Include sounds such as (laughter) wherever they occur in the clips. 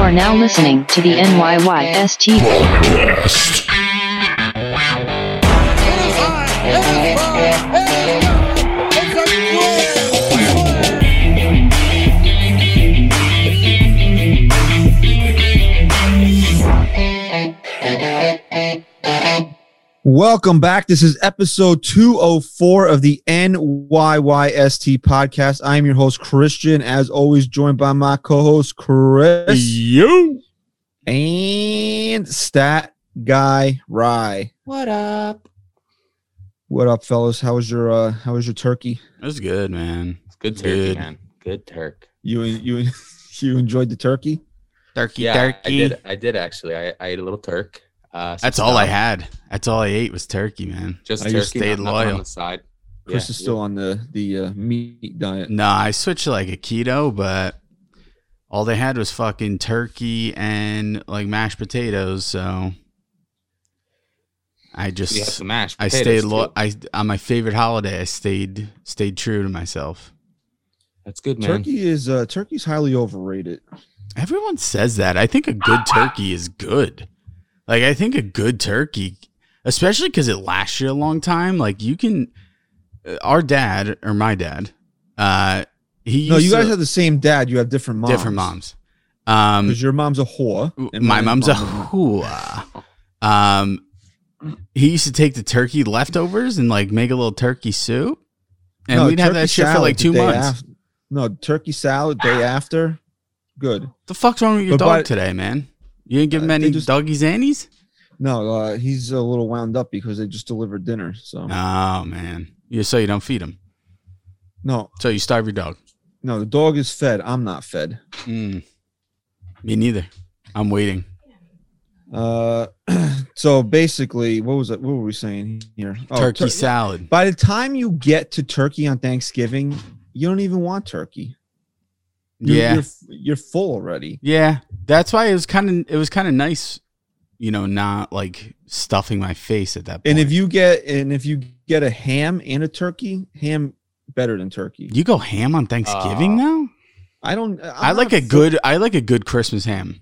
are now listening to the NYYST. Welcome back. This is episode 204 of the NYYST podcast. I am your host, Christian, as always, joined by my co host, Chris. You. And Stat Guy Rye. What up? What up, fellas? How was your uh how was your turkey? It was good, man. It's good turkey, Good. man. Good Turk. You you (laughs) you enjoyed the turkey? Turkey, Yeah, turkey. I did. I did actually. I, I ate a little Turk. Uh, That's all I had. That's all I ate was turkey, man. Just I turkey. just stayed loyal. on the side. Chris Yeah, is still on the the uh, meat diet. No, I switched to like a keto, but all they had was fucking turkey and like mashed potatoes. So I just have some mashed I stayed too. lo- I on my favorite holiday. I stayed stayed true to myself. That's good, man. Turkey is uh turkey's highly overrated. Everyone says that. I think a good turkey is good. Like I think a good turkey, especially because it lasts you a long time. Like you can, uh, our dad or my dad, uh, he No, you guys to- have the same dad. You have different moms. different moms. Um, Because your mom's a whore. and my mom's a hooah. Um, he used to take the turkey leftovers and like make a little turkey soup, and No, we'd have that shit for like two months. af- no, turkey salad day after. Good. the fuck's wrong with your But dog by- today, man? You didn't give him Uh, any just- doggy zannies? No, uh, he's a little wound up because they just delivered dinner. So Oh man, you so you don't feed him. no, So you starve your dog. no, the dog is fed. I'm not fed. Mm. Me neither. I'm waiting. Uh, (clears throat) so basically, what was it? What were we saying here? Oh, Turkey tur- salad. By the time you get to turkey on Thanksgiving, you don't even want turkey. You're, Yeah. you're, you're full already. Yeah, that's why it was kind of it was kind of nice, you know, not like stuffing my face at that point. And if you get and if you get a ham and a turkey, ham better than turkey. you go ham on Thanksgiving Uh, now, I don't. I'm i like a for- good I like a good Christmas ham.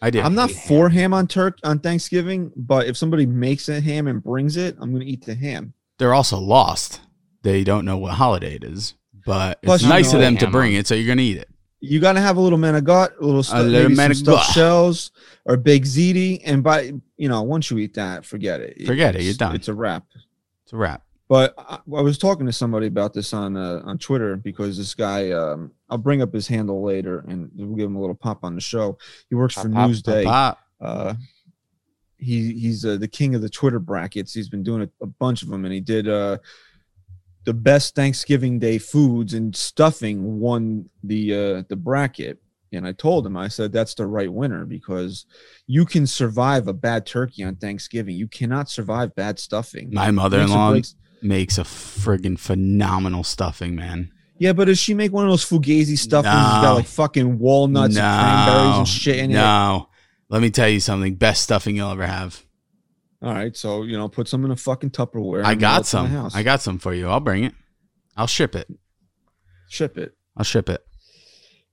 I do. I'm not for ham on turk on Thanksgiving, but if somebody makes a ham and brings it, I'm gonna eat the ham. They're also lost. They don't know what holiday it is, but Plus, it's nice of them to bring on- it, so you're gonna eat it. You gotta have a little manigot, a little, stu- little maybe some manigot. stuffed shells or big ziti, and by you know once you eat that, forget it. Forget it, you're done. It's a wrap. It's a wrap. But I, I was talking to somebody about this on uh, on Twitter because this guy, um, I'll bring up his handle later and we'll give him a little pop on the show. He works for Pop, pop, Newsday. Pop. Uh, he he's uh, the king of the Twitter brackets. He's been doing a, a bunch of them, and he did uh, the best Thanksgiving Day foods and stuffing won the uh, the bracket. And I told him, I said that's the right winner because you can survive a bad turkey on Thanksgiving. You cannot survive bad stuffing. My mother-in-law breaks- makes a friggin' phenomenal stuffing, man. Yeah, but does she make one of those fugazi stuffings that's No. got like fucking walnuts and cranberries and shit in it? no. Let me tell you something. Best stuffing you'll ever have. All right, so you know, put some in a fucking Tupperware. I and mail it got some. I got some for you. I'll bring it. I'll ship it. ship it. I'll ship it.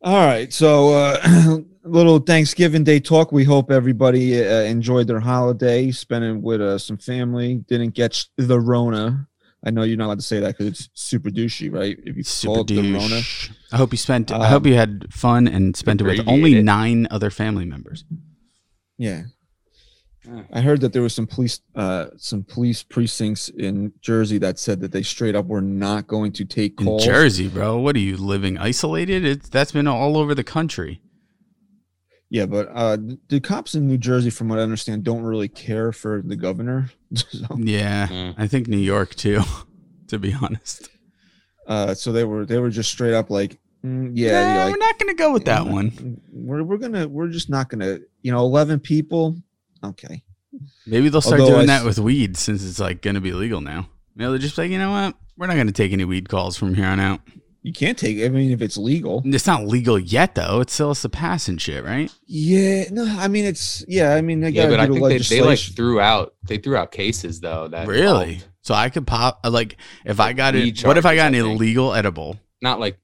All right, so uh, (clears throat) little Thanksgiving Day talk. We hope everybody uh, enjoyed their holiday, spending with uh, some family. Didn't get the Rona. I know you're not allowed to say that because it's super douchey, right? If you Super call it the Rona. I hope you spent. I Um, hope you had fun and spent it with only nine other family members. yeah. Yeah. I heard that there was some police, uh, some police precincts in Jersey that said that they straight up were not going to take In calls. Jersey, bro. What are you living isolated? It's that's been all over the country. Yeah, but uh, the cops in New Jersey, from what I understand, don't really care for the governor. (laughs) so, Yeah, Mm. I think New York too. (laughs) To be honest, uh, so they were they were just straight up like, mm, yeah, Nah, yeah, we're not gonna go with that one. We're we're gonna we're just not gonna you know eleven people. Okay, Maybe they'll start Although doing I that s- with weed since it's like gonna be legal now. Maybe they're just like, you know what? We're not gonna take any weed calls from here on out. you can't take. I mean, if it's legal, It's not legal yet, though. It's still has to pass and shit, right? yeah. No, I mean it's yeah. I mean they Yeah, got but I to do think the they, they like legislation. threw out they threw out cases though that Really? involved- So I could pop uh, like if I got it. What if I charges, got an I think. illegal edible? not like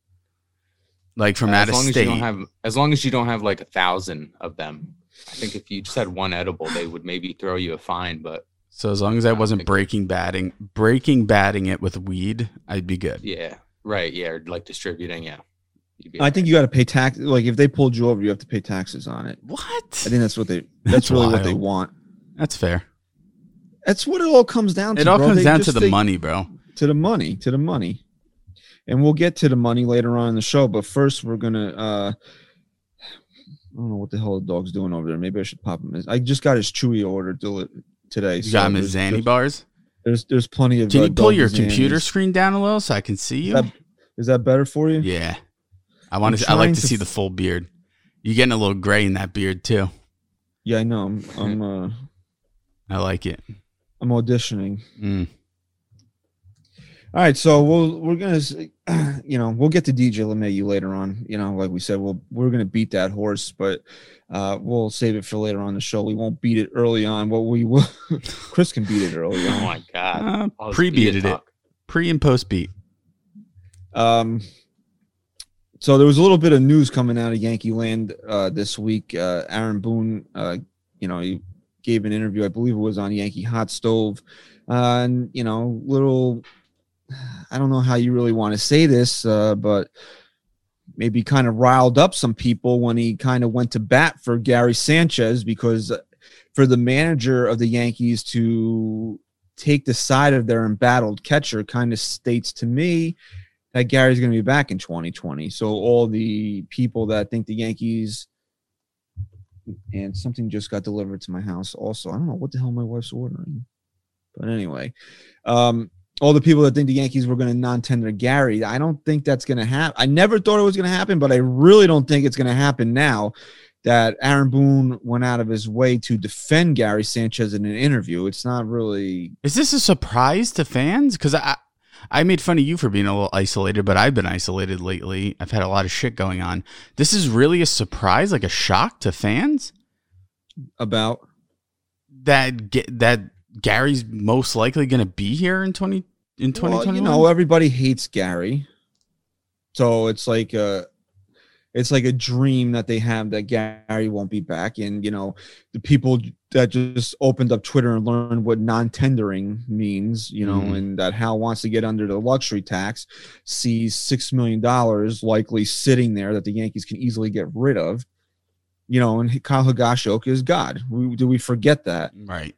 like from Uh, out as of long state. as you don't have as long as you don't have like a thousand of them. I think if you just had one edible, they would maybe throw you a fine. But so as long as I wasn't breaking batting, breaking batting it with weed, I'd be good. yeah, right, yeah, or like distributing, yeah. You'd be I think you got to pay tax. Like if they pulled you over, you have to pay taxes on it. What? I think that's what they. (laughs) That's, That's really what they want. That's fair. That's what it all comes down to. It all bro. comes They down to the think- money, bro. To the money. To the money. And we'll get to the money later on in the show. But first, we're gonna. uh I don't know what the hell the dog's doing over there. Maybe I should pop him. his- I just got his Chewy order today. You got him his Zanny bars. There's there's plenty of. Can uh, you pull your doggy computer screen down a little so I can see you? That- Is that better for you? Yeah. I want to. I like to to see f- the full beard. You're getting a little gray in that beard too. Yeah, I know. I'm (laughs) I'm uh, I like it. I'm auditioning. Mm. All right, so we'll we're gonna, (clears throat) you know, we'll get to DJ LeMahieu later on. You know, like we said, we'll we're gonna beat that horse, but uh, we'll save it for later on the show. We won't beat it early on. What we will, (laughs) Chris can beat it early On. Oh my god. Uh, pre-beated beat it. Pre and post beat. Um, so there was a little bit of news coming out of Yankee Land uh, this week. Uh, Aaron Boone, uh, you know, he gave an interview. I believe it was on Yankee Hot Stove, uh, and you know, little. (sighs) I don't know how you really want to say this, uh, but maybe kind of riled up some people when he kind of went to bat for Gary Sanchez because for the manager of the Yankees to take the side of their embattled catcher kind of states to me that Gary's going to be back in 2020. So all the people that think the Yankees and something just got delivered to my house also. I don't know what the hell my wife's ordering. But anyway, um all the people that think the Yankees were going to non-tender Gary, I don't think that's going to happen. I never thought it was going to happen, but I really don't think it's going to happen now that Aaron Boone went out of his way to defend Gary Sanchez in an interview. It's not really Is this a surprise to fans? Because I, I made fun of you for being a little isolated, but I've been isolated lately. I've had a lot of shit going on. This is really a surprise, like a shock to fans about that get that Gary's most likely going to be here in twenty in twenty Well, you know, everybody hates Gary, so it's like a, it's like a dream that they have that Gary won't be back, and you know, the people that just opened up Twitter and learned what non-tendering means, you know, Mhm. and that Hal wants to get under the luxury tax, sees six million dollars likely sitting there that the Yankees can easily get rid of, you know, and Kyle Higashioka is God. We, do we forget that? right.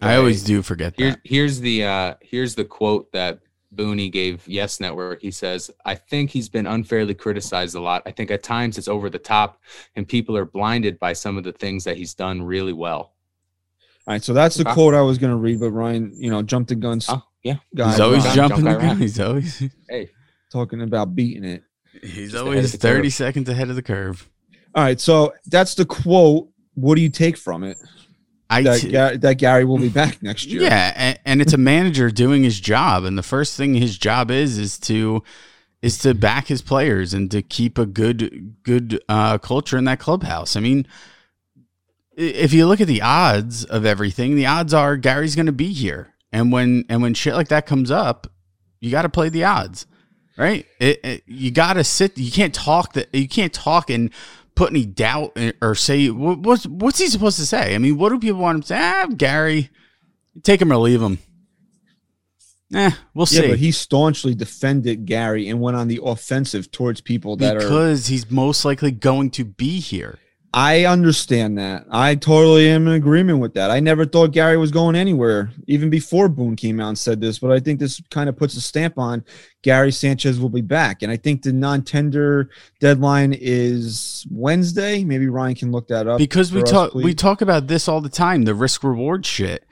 I always do forget Here, that. here's the uh, here's the quote that Booney gave Yes Network. He says, "I think he's been unfairly criticized a lot. I think at times it's over the top, and people are blinded by some of the things that he's done really well." All right, so that's the Okay. quote I was going to read, but Ryan, you know, jumped the gun. Oh yeah, guy, He's always Ryan, jumping the jump right gun. He's always (laughs) hey, talking about beating it. he's Just always of the curve. thirty seconds ahead of the curve. All right, so that's the quote. What do you take from it? I That, t- Ga- that Gary will be back next year. Yeah, and, and it's a manager doing his job, and the first thing his job is is to is to back his players and to keep a good good uh, culture in that clubhouse. I mean, if you look at the odds of everything, the odds are Gary's going to be here, and when and when shit like that comes up, you got to play the odds, right? It, it, you got to sit. You can't talk that. You can't talk and put any doubt in- or say what, what's what's he supposed to say? I mean, what do people want him to say? Ah, Gary, take him or leave him. Eh, we'll Yeah, see. but he staunchly defended Gary and went on the offensive towards people that are. because he's most likely going to be here. I understand that. I totally am in agreement with that. I never thought Gary was going anywhere, even before Boone came out and said this. But I think this kind of puts a stamp on Gary Sanchez will be back, and I think the non-tender deadline is Wednesday. Maybe Ryan can look that up because we us, talk we talk about this all the time the risk reward shit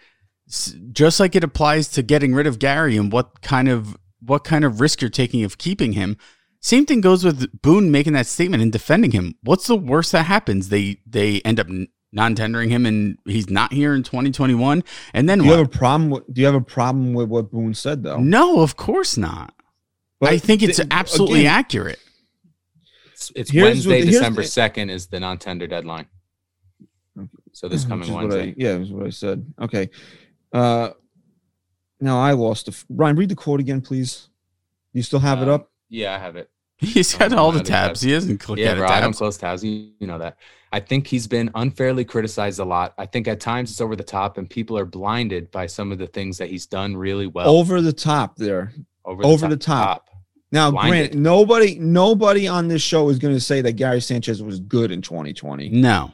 just like it applies to getting rid of Gary and what kind of what kind of risk you're taking of keeping him same thing goes with Boone making that statement and defending him what's the worst that happens they they end up non-tendering him and he's not here in 2021 and then Do you what? have a problem? With, do you have a problem with what Boone said though? no of course not But I think it's th- absolutely again, accurate it's, it's Here's what- Wednesday, here's December second is the non-tender deadline. So this coming Wednesday. I, yeah, is what I said. Okay. Uh, now I lost. The, f- Ryan, read the quote again, please. You still have it Um, up? Yeah, I have it. (laughs) He's I got all the the tabs. He doesn't click yeah, at bro. I don't tabs. close tabs. You, you know that. I think he's been unfairly criticized a lot. I think at times it's over the top, and people are blinded by some of the things that he's done really well. over the top there. over over the top. Now, Blinded. Grant, nobody, nobody on this show is going to say that Gary Sanchez was good in 2020. No,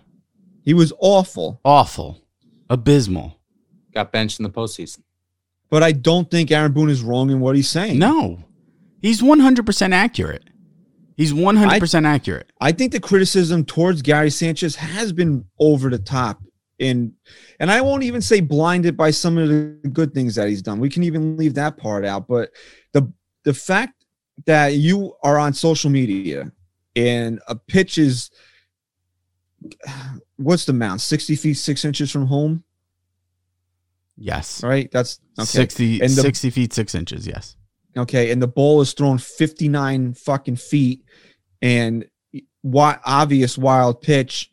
He was awful, awful, abysmal. Got benched in the postseason. but I don't think Aaron Boone is wrong in what he's saying. No, he's one hundred percent accurate. He's one hundred percent accurate. I think the criticism towards Gary Sanchez has been over the top. And and I won't even say blinded by some of the good things that he's done. We can even leave that part out. But the the fact that you are on social media and a pitch is (sighs) what's the mound? 60 feet, six inches from home, Yes, right? That's okay. 60, And the- 60 feet six inches. Yes. Okay, and the ball is thrown 59 fucking feet and what obvious wild pitch.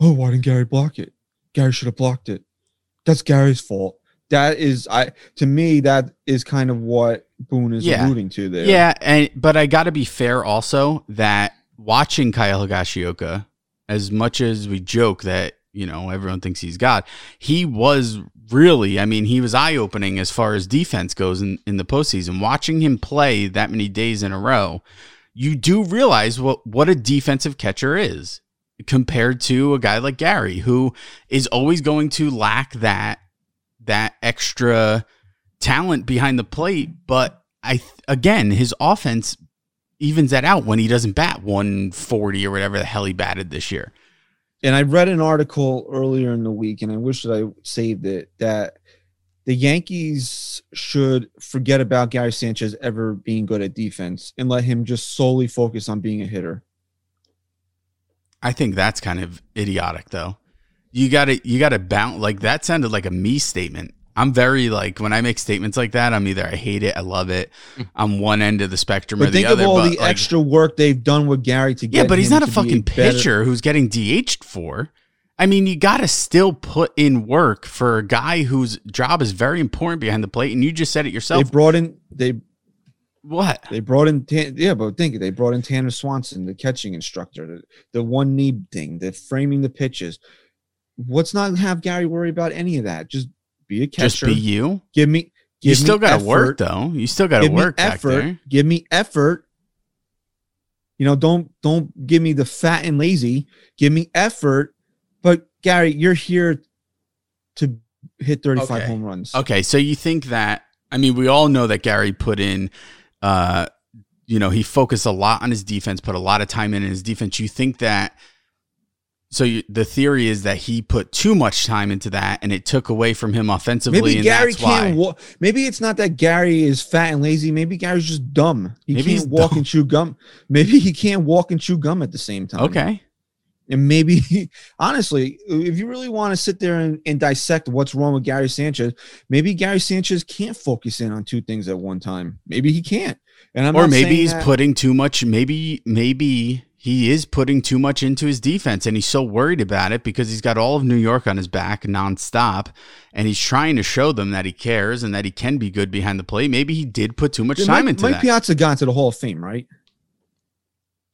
Oh, why didn't Gary block it? Gary should have blocked it. That's Gary's fault. That is I to me that is kind of what Boone is Yeah. alluding to there. Yeah, and but I got to be fair also that watching Kyle Higashioka, as much as we joke that you know everyone thinks he's God, he was really. I mean, he was eye opening as far as defense goes in in the postseason. Watching him play that many days in a row, you do realize what what a defensive catcher is compared to a guy like Gary, who is always going to lack that that extra talent behind the plate. But I again, his offense evens that out when he doesn't bat 140 or whatever the hell he batted this year. And I read an article earlier in the week, and I wish that I saved it, that the Yankees should forget about Gary Sanchez ever being good at defense and let him just solely focus on being a hitter. I think that's kind of idiotic though. You got to you got to bounce like that sounded like a me statement. I'm very like when I make statements like that, I'm either I hate it, I love it. Mm. I'm one end of the spectrum or But the think of all the like- extra work they've done with Gary to get. Yeah, but he's not a fucking pitcher who's getting DH'd for. I mean, you got to still put in work for a guy whose job is very important behind the plate, and you just said it yourself. They brought in they what? they brought in Tan- yeah, but think they brought in Tanner Swanson, the catching instructor, the, the one knee thing, the framing the pitches. What's not have Gary worry about any of that? Just be a catcher. Just be you. give me. Give You still got got to work though. You still got to give me work back effort. there. Give me effort. You know, don't don't give me the fat and lazy. Give me effort. But Gary, you're here to hit 35 Okay. home runs. Okay, so you think that? I mean, we all know that Gary put in, uh, you know, he focused a lot on his defense, put a lot of time in his defense. You think that? So you, the theory is that he put too much time into that, and it took away from him offensively. Maybe and Gary can't walk. Maybe it's not that Gary is fat and lazy. Maybe Gary's just dumb. He Maybe can't walk dumb. and chew gum. Maybe he can't walk and chew gum at the same time. Okay, And maybe, honestly, if you really want to sit there and, and dissect what's wrong with Gary Sanchez, maybe Gary Sanchez can't focus in on two things at one time. Maybe he can't. And I'm or maybe he's that- putting too much. Maybe maybe he is putting too much into his defense, and he's so worried about it because he's got all of New York on his back nonstop, and he's trying to show them that he cares and that he can be good behind the plate. Maybe he did put too much time Mike, into Mike that. Piazza got into the Hall of Fame, right?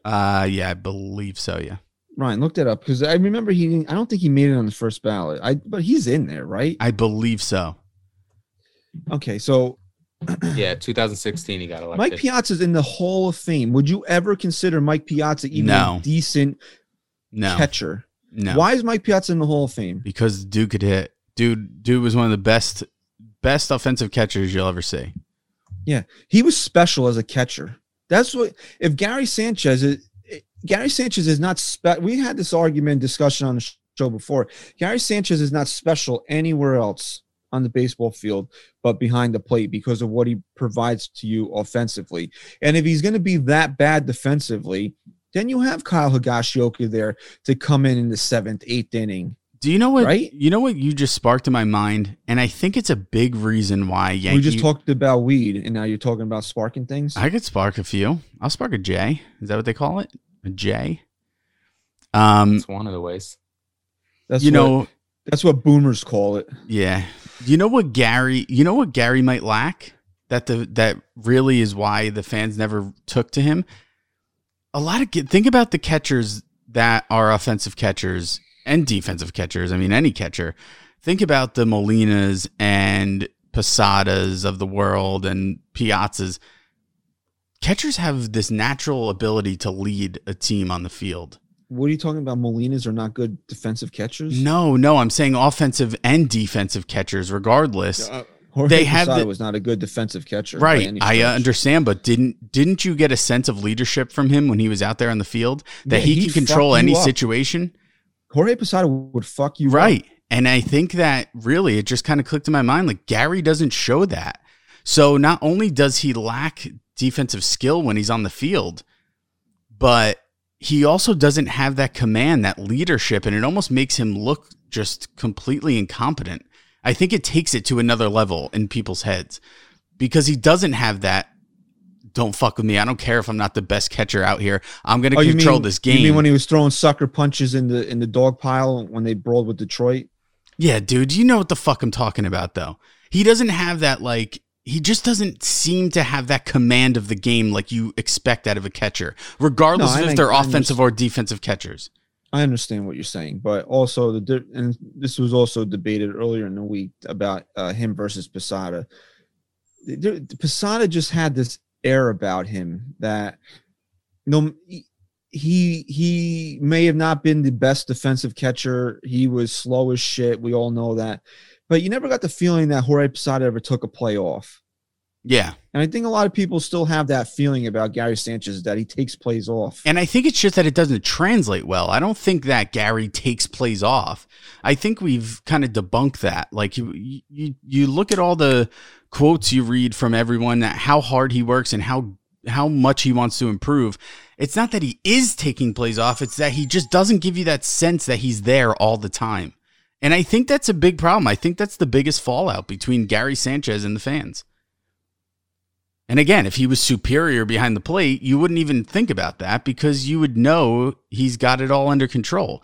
Uh, yeah, I believe so. Yeah, Ryan, look that up because I remember he. Didn't, I don't think he made it on the first ballot. I but he's in there, right? I believe so. Okay, so Yeah, 2016 he got elected. Mike Piazza's in the Hall of Fame. Would you ever consider Mike Piazza even No. a decent No, catcher? no, Why is Mike Piazza in the Hall of Fame? because dude could hit. Dude, dude was one of the best, best offensive catchers you'll ever see. Yeah, he was special as a catcher. That's what if Gary Sanchez is Gary Sanchez is not spe- we had this argument discussion on the show before. Gary Sanchez is not special anywhere else on the baseball field but behind the plate because of what he provides to you offensively. And if he's going to be that bad defensively, then you have Kyle Higashioka there to come in in the seventh, eighth inning. Do you know what? Right? You know what you just sparked in my mind, and I think it's a big reason why Yankee. we just talked about weed, and now you're talking about sparking things. I could spark a few. I'll spark a J. Is that what they call it? A J. Um, It's one of the ways. That's you what, know, that's what boomers call it. yeah. You know what Gary? You know what Gary might lack? That the that really is why the fans never took to him. a lot of think about the catchers that are offensive catchers and defensive catchers. I mean, any catcher. Think about the Molinas and Posadas of the world and Piazzas. Catchers have this natural ability to lead a team on the field. What are you talking about? Molinas are not good defensive catchers. No, no, I'm saying offensive and defensive catchers, regardless. Uh, Jorge They have Posada the- was not a good defensive catcher. Right, I uh, understand, but didn't didn't you get a sense of leadership from him when he was out there on the field that Yeah, he he'd can control any up. situation? Jorge Posada would fuck you. up. Right. And I think that really it just kind of clicked in my mind like Gary doesn't show that. So not only does he lack defensive skill when he's on the field, but he also doesn't have that command, that leadership, and it almost makes him look just completely incompetent. I think it takes it to another level in people's heads because he doesn't have that. Don't fuck with me. I don't care if I'm not the best catcher out here. I'm going to Oh, control mean, this game. You mean when he was throwing sucker punches in the in the dog pile when they brawled with Detroit? Yeah, dude, you know what the fuck I'm talking about though. He doesn't have that like he just doesn't seem to have that command of the game like you expect out of a catcher, regardless No, of if they're offensive or defensive catchers. I understand what you're saying, but also the and this was also debated earlier in the week about uh, him versus Posada. Posada just had this air about him that no he he may have not been the best defensive catcher. He was slow as shit. We all know that, but you never got the feeling that Jorge Posada ever took a play off. Yeah. And I think a lot of people still have that feeling about Gary Sanchez that he takes plays off. And I think it's just that it doesn't translate well. I don't think that Gary takes plays off. I think we've kind of debunked that. Like you, you, you look at all the quotes you read from everyone that how hard he works and how how much he wants to improve. It's not that he is taking plays off. It's that he just doesn't give you that sense that he's there all the time. And I think that's a big problem. I think that's the biggest fallout between Gary Sanchez and the fans. And again, if he was superior behind the plate, you wouldn't even think about that because you would know he's got it all under control.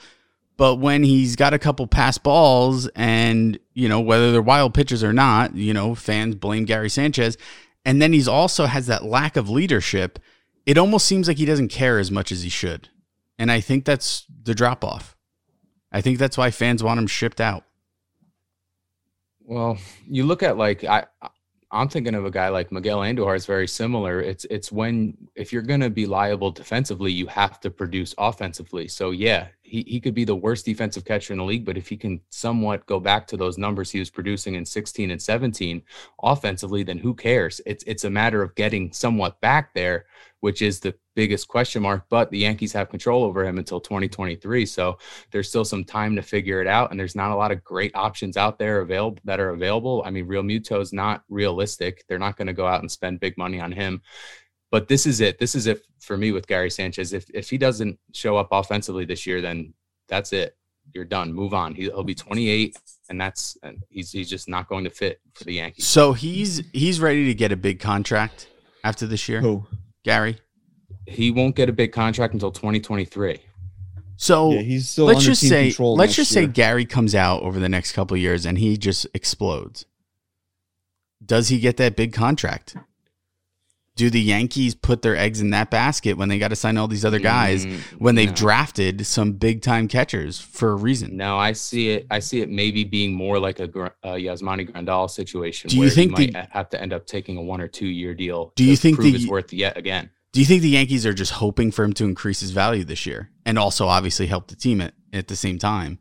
But when he's got a couple pass balls and, you know, whether they're wild pitches or not, you know, fans blame Gary Sanchez. And then he's also has that lack of leadership. It almost seems like he doesn't care as much as he should. And I think that's the drop off. I think that's why fans want him shipped out. Well, you look at like I I'm thinking of a guy like Miguel Andujar is very similar. It's it's when if you're going to be liable defensively, you have to produce offensively. So yeah, he he could be the worst defensive catcher in the league, but if he can somewhat go back to those numbers he was producing in 16 and 17 offensively, then who cares? It's it's a matter of getting somewhat back there, which is the biggest question mark, but the Yankees have control over him until 2023. So there's still some time to figure it out. And there's not a lot of great options out there available that are available. I mean, Realmuto is not realistic. They're not going to go out and spend big money on him. But this is it. This is it for me with Gary Sanchez. If if he doesn't show up offensively this year, then that's it. You're done. Move on. He, he'll be 28, and that's and he's he's just not going to fit for the Yankees. So he's he's ready to get a big contract after this year, Who? Gary. He won't get a big contract until 2023. So Yeah, he's still let's under just team say control let's next just say. Gary comes out over the next couple of years and he just explodes. Does he get that big contract? Do the Yankees put their eggs in that basket when they got to sign all these other guys Mm, when they've no. drafted some big time catchers for a reason? No, I see it. I see it maybe being more like a, a Yasmani Grandal situation. Do you where he think the- have to end up taking a one or two year deal? Do you think prove the- worth yet again? Do you think the Yankees are just hoping for him to increase his value this year and also obviously help the team at, at the same time?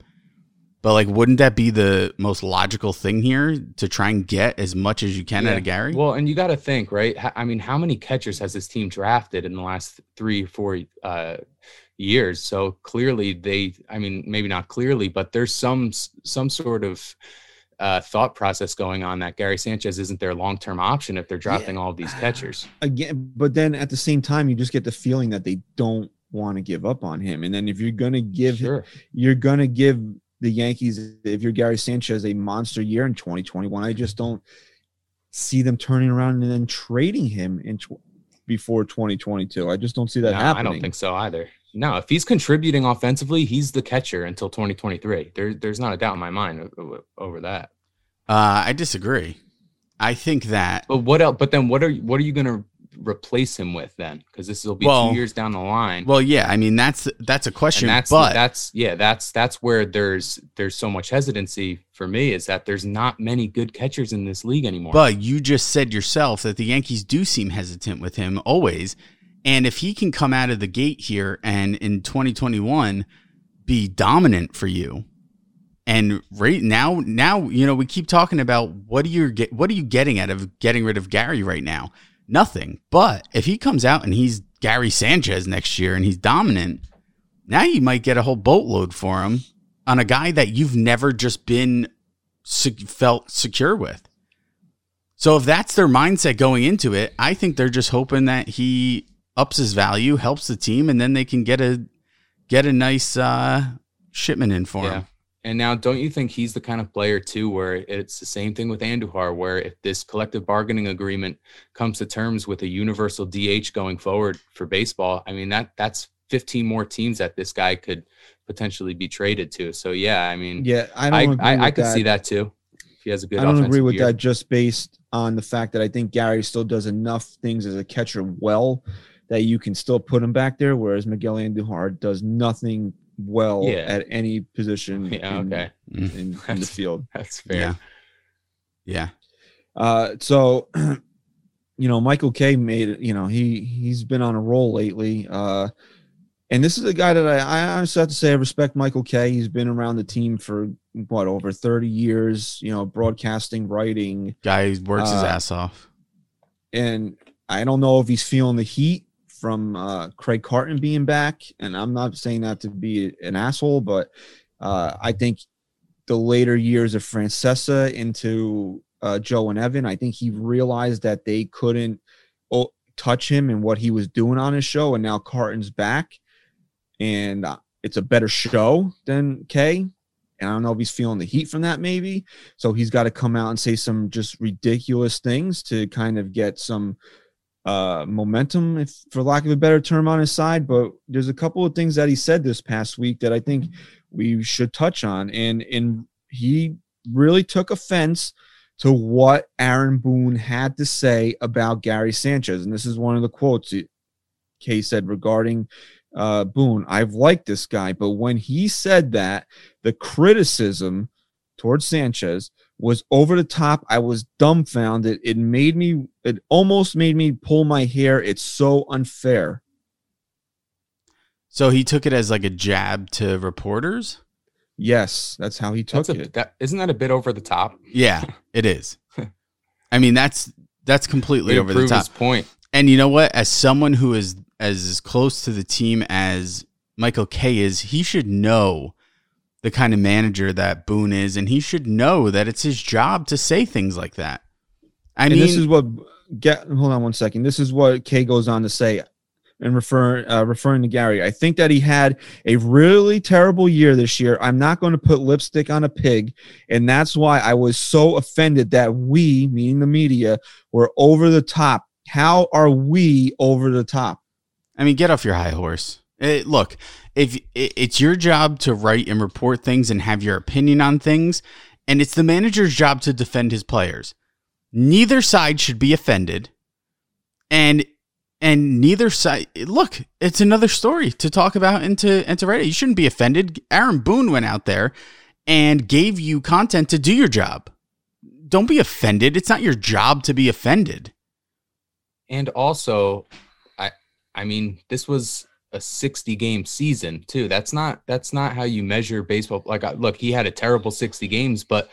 But like, wouldn't that be the most logical thing here to try and get as much as you can out of Gary? Well, and you got to think, right? I mean, how many catchers has this team drafted in the last three, four uh, years? So clearly, they. I mean, maybe not clearly, but there's some some sort of uh, thought process going on that Gary Sanchez isn't their long term option if they're drafting all of these (sighs) catchers. again, but then at the same time, you just get the feeling that they don't want to give up on him. And then if you're gonna give, Sure. you're gonna give the Yankees, if you're Gary Sanchez, a monster year in 2021. I just don't see them turning around and then trading him in tw- before 2022. I just don't see that No, I don't think so either. No, if he's contributing offensively, he's the catcher until 2023. There, there's not a doubt in my mind over that. Uh, I disagree. I think that But what else? But then what are what are you gonna replace him with then? Because this will be Well- two years down the line. Well, yeah, I mean that's that's a question, and that's but that's yeah, that's that's where there's there's so much hesitancy for me is that there's not many good catchers in this league anymore. But you just said yourself that the Yankees do seem hesitant with him always. And if he can come out of the gate here and in 2021 be dominant for you, and right now, now you know we keep talking about what are you get what are you getting out of getting rid of Gary right now? Nothing. But if he comes out and he's Gary Sanchez next year and he's dominant, now you might get a whole boatload for him on a guy that you've never just been felt secure with. So if that's their mindset going into it, I think they're just hoping that he ups his value, helps the team, and then they can get a get a nice uh, shipment in for yeah. him. And now, don't you think he's the kind of player too, where it's the same thing with Andujar, where if this collective bargaining agreement comes to terms with a universal DH going forward for baseball, I mean that that's 15 more teams that this guy could potentially be traded to. So yeah, I mean, Yeah, I I don't. agree I, I could see that too. If he has a good, I don't agree with year. that just based on the fact that I think Gary still does enough things as a catcher well that you can still put him back there, whereas Miguel Andujar does nothing well Yeah. at any position (laughs) Yeah, in, okay, in, in (laughs) the field. that's fair. Yeah. Yeah. Uh, so, (clears throat) you know, Michael Kay made it. You know, he he's been on a roll lately. Uh, and this is a guy that I, I honestly have to say I respect Michael Kay. He's been around the team for what over thirty years. You know, broadcasting, writing, Guy works his Uh, ass off. and I don't know if he's feeling the heat from uh, Craig Carton being back. And I'm not saying that to be an asshole, but uh, I think the later years of Francesa into uh, Joe and Evan, I think he realized that they couldn't touch him and what he was doing on his show. And now Carton's back, and uh, it's a better show than Kay. And I don't know if he's feeling the heat from that, maybe. So he's got to come out and say some just ridiculous things to kind of get some uh momentum if for lack of a better term on his side. But there's a couple of things that he said this past week that i think we should touch on. And and he really took offense to what aaron boone had to say about gary sanchez. And this is one of the quotes kay said regarding uh boone. I've liked this guy but when he said that the criticism towards sanchez was over the top. I was dumbfounded. It made me, it almost made me pull my hair. It's so unfair. So he took it as like a jab to reporters. Yes, that's how he took That's a, it. that isn't that a bit over the top? Yeah, it is. (laughs) I mean, that's that's completely Way over the top. his point. And you know what? As someone who is as close to the team as Michael Kay is, he should know the kind of manager that Boone is, and he should know that it's his job to say things like that. I and mean, this is what get hold on one second. This is what Kay goes on to say and refer uh, referring to Gary. I think that he had a really terrible year this year. I'm not going to put lipstick on a pig, and that's why I was so offended that we, meaning the media, were over the top. How are we over the top? I mean, get off your high horse. Eh, look, if it's your job to write and report things and have your opinion on things, and it's the manager's job to defend his players. Neither side should be offended, and and neither side. Look, it's another story to talk about and to and to write. it. You shouldn't be offended. Aaron Boone went out there and gave you content to do your job. Don't be offended. It's not your job to be offended. And also, I I mean, this was a 60 game season too. That's not that's not how you measure baseball. Like, I- look, he had a terrible 60 games, but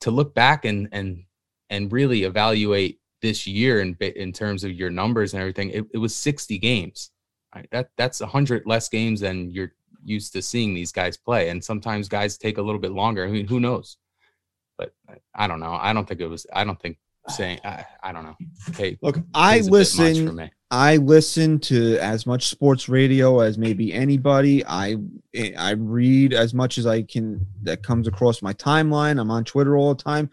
to look back and and and really evaluate this year in in terms of your numbers and everything, it, it was 60 games. Right? That that's 100 less games than you're used to seeing these guys play. And sometimes guys take a little bit longer. I mean, who knows? But I- don't know. I don't think it was. I don't think saying. I, I don't know. Okay, Look, I it's a bit much for listen. Me. I listen to as much sports radio as maybe anybody. I eh, I read as much as I can that comes across my timeline. I'm on Twitter all the time.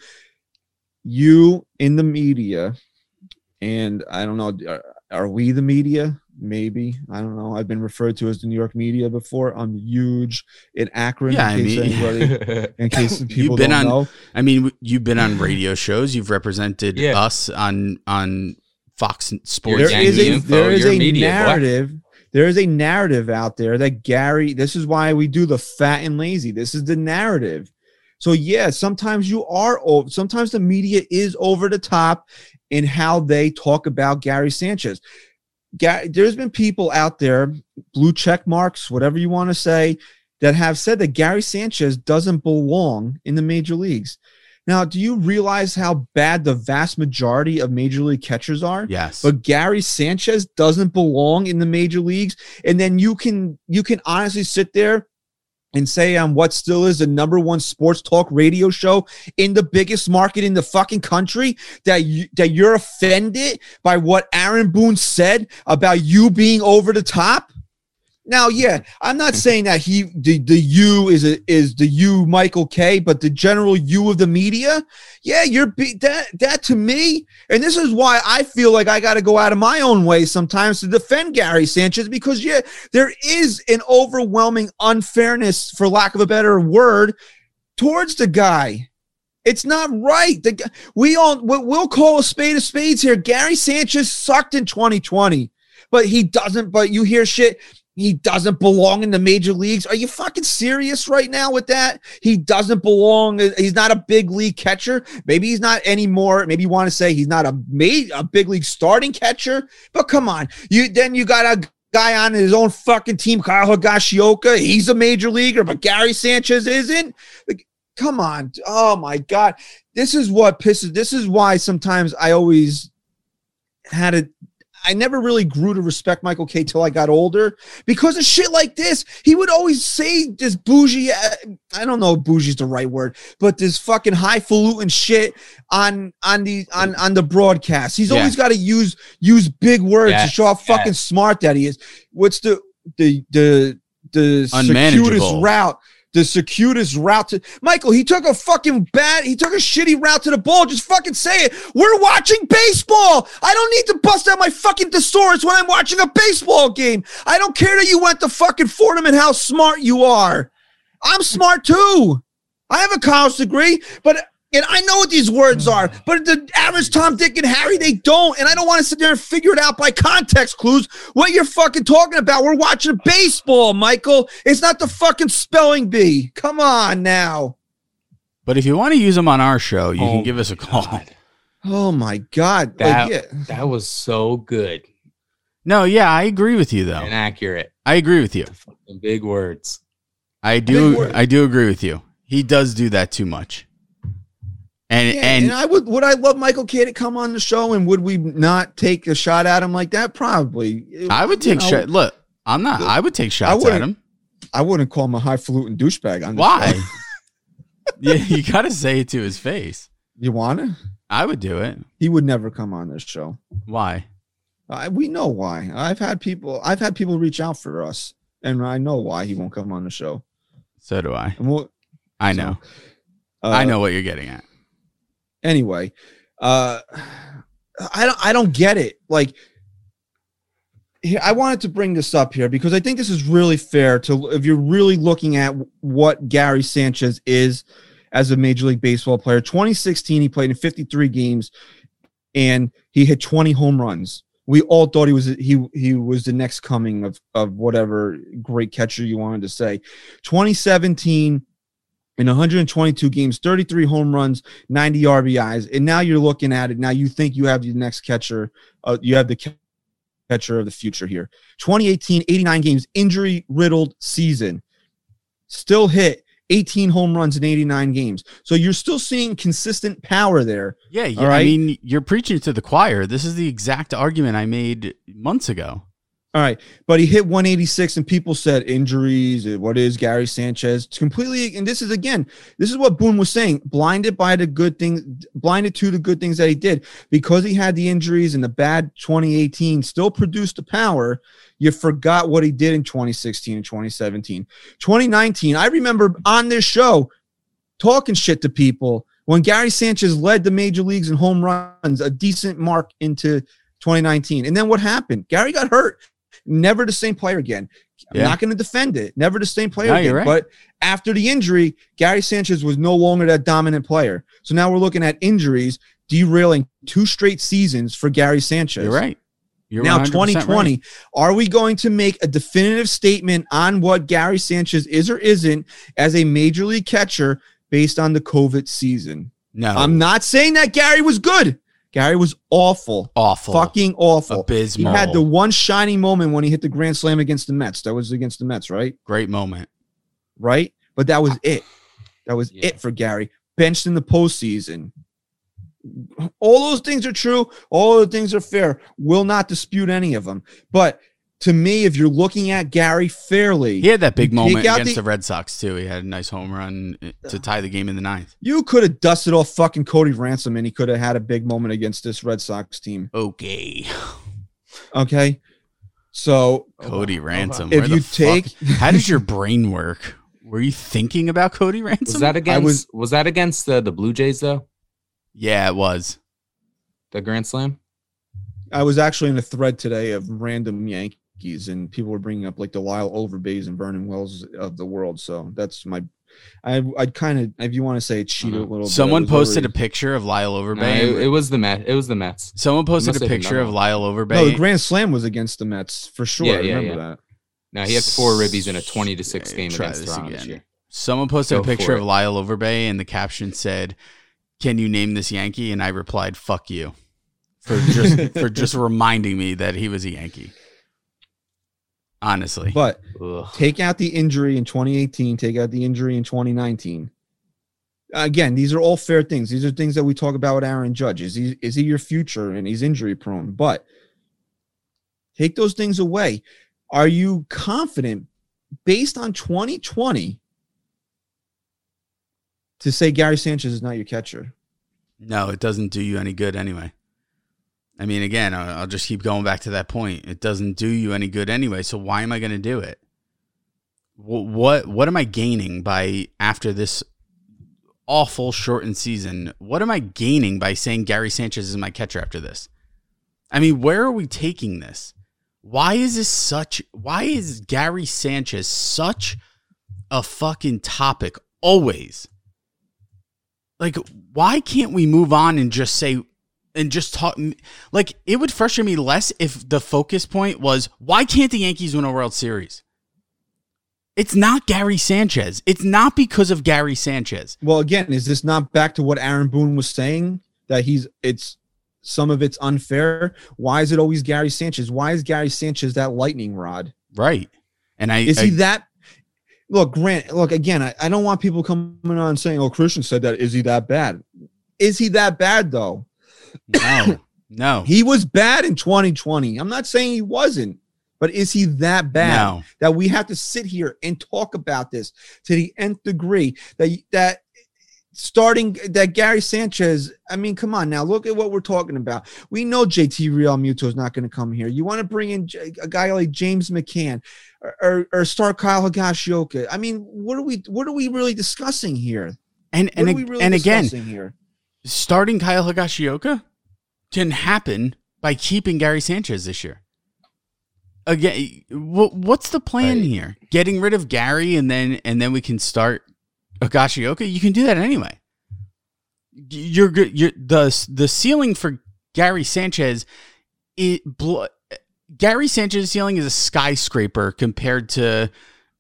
You in the media, and I don't know, are, are we the media? Maybe I don't know. I've been referred to as the New York media before. I'm huge in Akron. Yeah, in I case mean- anybody, (laughs) in case people been don't on- know. I mean, you've been on radio shows. You've represented Yeah. us on on Fox Sports. There is a info, there is a media, boy. narrative. There is a narrative out there that Gary. This is why we do the fat and lazy. This is the narrative. So yeah, sometimes you are. o- Sometimes the media is over the top in how they talk about Gary Sanchez. Ga- there's been people out there, blue check marks, whatever you want to say, that have said that Gary Sanchez doesn't belong in the major leagues. Now, do you realize how bad the vast majority of major league catchers are? Yes. but Gary Sanchez doesn't belong in the major leagues. And then you can you can honestly sit there and say on what still is the number one sports talk radio show in the biggest market in the fucking country that you that you're offended by what Aaron Boone said about you being over the top. Now, yeah, I'm not mm-hmm. saying that he the, the you is a, is the you Michael Kay, but the general you of the media, yeah, you're be, that that to me, and this is why I feel like I got to go out of my own way sometimes to defend Gary Sanchez because yeah, there is an overwhelming unfairness, for lack of a better word, towards the guy. It's not right. The, we all we- we'll call a spade a spades here. Gary Sanchez sucked in 2020, but he doesn't. But you hear shit. He doesn't belong in the major leagues. Are you fucking serious right now with that? He doesn't belong. He's not a big league catcher. Maybe he's not anymore. Maybe you want to say he's not a made a big league starting catcher. But come on, you then you got a guy on his own fucking team, Kyle Higashioka. He's a major leaguer, but Gary Sanchez isn't. Like, come on. Oh my god, this is what pisses. This is why sometimes I always had it. I never really grew to respect Michael Kay till I got older because of shit like this. He would always say this bougie, I don't know if bougie's the right word, but this fucking highfalutin shit on on the on on the broadcast. He's Yeah. always got to use use big words to show how fucking yes. smart that he is. What's the the the the circuitous route? The circuitous route to Michael. He took a fucking bad. He took a shitty route to the ball. Just fucking say it. We're watching baseball. I don't need to bust out my fucking thesaurus when I'm watching a baseball game. I don't care that you went to fucking Fordham and how smart you are. I'm smart too. I have a college degree, but and I know what these words are, but the average Tom, Dick, and Harry, they don't. And I don't want to sit there and figure it out by context clues what you're fucking talking about. We're watching baseball, Michael. It's not the fucking spelling bee. Come on now. but if you want to use them on our show, you Oh can give us a call. God. Oh my God. Like, That yeah. that was so good No, yeah, I agree with you though. Inaccurate. I agree with you. Fucking big words. I do. word. I do agree with you. He does do that too much. And Yeah, and and, I would would I love Michael K to come on the show and would we not take a shot at him like that? Probably. I would You take know, shot. Look, I'm not. I would take shots at him. I wouldn't call him a highfalutin douchebag on Why? (laughs) yeah, you got to say it to his face. You wanna? I would do it. He would never come on this show. Why? I, we know why. I've had people. I've had people reach out for us, and I know why he won't come on the show. So do I. We'll, I So, know. uh, I know what you're getting at. Anyway, uh, I don't. I don't get it. Like, I wanted to bring this up here because I think this is really fair to if you're really looking at what Gary Sanchez is as a Major League Baseball player. 2016, he played in 53 games, and he hit 20 home runs. We all thought he was he he was the next coming of of whatever great catcher you wanted to say. 2017 in 122 games, 33 home runs, 90 RBIs, and now you're looking at it. Now you think you have the next catcher. Uh, you have the ca- catcher of the future here. 2018, 89 games, injury riddled season, still hit 18 home runs in 89 games. So you're still seeing consistent power there. Yeah, yeah. All I mean, you're preaching to the choir. This is the exact argument I made months ago. All right, but he hit 186, and people said injuries. uh, What is Gary Sanchez? It's completely, and this is again, this is what Boone was saying. Blinded by the good things, blinded to the good things that he did because he had the injuries and the bad 2018. Still produced the power. You forgot what he did in 2016 and 2017, 2019. I remember on this show talking shit to people when Gary Sanchez led the major leagues in home runs, a decent mark into 2019. And then what happened? Gary got hurt. Never the same player again. I'm Yeah. not going to defend it. Never the same player No, again. right. But after the injury, Gary Sanchez was no longer that dominant player. So now we're looking at injuries. derailing two straight seasons for Gary Sanchez. You're right. You're now 2020 right. are we going to make a definitive statement on what Gary Sanchez is or isn't as a major league catcher based on the COVID season? No, I'm not saying that Gary was good. Gary was awful. awful. Fucking awful. abysmal. He had the one shining moment when he hit the grand slam against the Mets. That was against the Mets, right? great moment. Right? But that was it. That was Yeah. it for Gary. Benched in the postseason. All those things are true. All the things are fair. Will not dispute any of them. But to me, if you're looking at Gary fairly, He had that big moment against the- the, Red Sox too. He had a nice home run uh, to tie the game in the ninth. you could have dusted off fucking Cody Ransom and he could have had a big moment against this Red Sox team. Okay, Okay. So Cody Ransom. if you the fuck- take (laughs) how does your (laughs) brain work? Were you thinking about Cody Ransom? Was that against? was- was, that against the the Blue Jays though? yeah, it was. The Grand Slam. I was actually in a thread today of random Yankees, and people were bringing up like the Lyle Overbays and Vernon Wells of the world. So that's my, I I kind of if you want to say cheat a Uh-huh. little. Someone was posted a picture of Lyle No, Overbay. it, it was the Met. It was the Mets. Someone posted a picture of. Lyle Overbay. No, the Grand Slam was against the Mets for sure. Yeah, I yeah, remember yeah. that. Now he had four ribbies in a twenty to six Uh, game try against this Toronto this again. year. Someone posted Go a picture of. Lyle Overbay, and the caption said, "Can you name this Yankee?" And I replied, "Fuck you," for just (laughs) for just reminding me that he was a Yankee. Honestly, But Ugh. take out the injury in 2018. Take out the injury in 2019. Again, these are all fair things. These are things that we talk about with Aaron Judge. Is he is he your future? And he's injury prone. But take those things away. Are you confident based on 2020 to say Gary Sanchez is not your catcher? no, it doesn't do you any good anyway. I mean, again, I'll just keep going back to that point. It doesn't do you any good anyway. So why am I going to do it? Wh- What what am I gaining by after this awful shortened season? What am I gaining by saying Gary Sanchez is my catcher after this? I mean, where are we taking this? Why is this such? Why is Gary Sanchez such a fucking topic always? Like, why can't we move on and just say and just talk? Like, it would frustrate me less if the focus point was why can't the Yankees win a World Series? It's not Gary Sanchez. It's not because of Gary Sanchez. Well, again, is this not back to what Aaron Boone was saying that he's it's some of it's unfair? Why is it always Gary Sanchez? Why is Gary Sanchez that lightning rod? Right. And I Is I- he that? Look, Grant. Look again. I, I don't want people coming on saying, "Oh, Christian said that." Is he that bad? Is he that bad though? No. No. (laughs) He was bad in 2020. I'm not saying he wasn't, but is he that bad No. that we have to sit here and talk about this to the nth degree? That that starting that Gary Sanchez. I mean, come on now. Look at what we're talking about. We know JT Realmuto is not going to come here. You want to bring in a guy like James McCann or, or, or start Kyle Higashioka. I mean, what are we what are we really discussing here? And What and, are we really and again, here? Starting Kyle Higashioka can happen by keeping Gary Sanchez this year. Again, what's the plan Right. here? Getting rid of Gary and then and then we can start Higashioka. You can do that anyway. You're good. You're the the ceiling for Gary Sanchez. It bl- Gary Sanchez's ceiling is a skyscraper compared to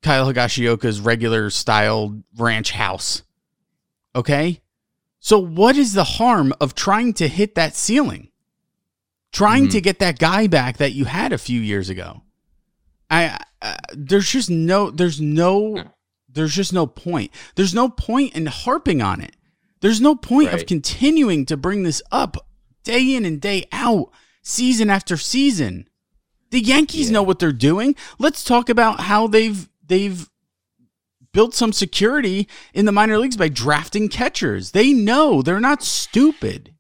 Kyle Higashioka's regular style ranch house. Okay? So what is the harm of trying to hit that ceiling? Trying Mhm. to get that guy back that you had a few years ago. I, I there's just no there's no there's just no point. There's no point in harping on it. There's no point of continuing to bring this up day in and day out, season after season. The Yankees Yeah. know what they're doing. Let's talk about how they've they've built some security in the minor leagues by drafting catchers. They know they're not stupid.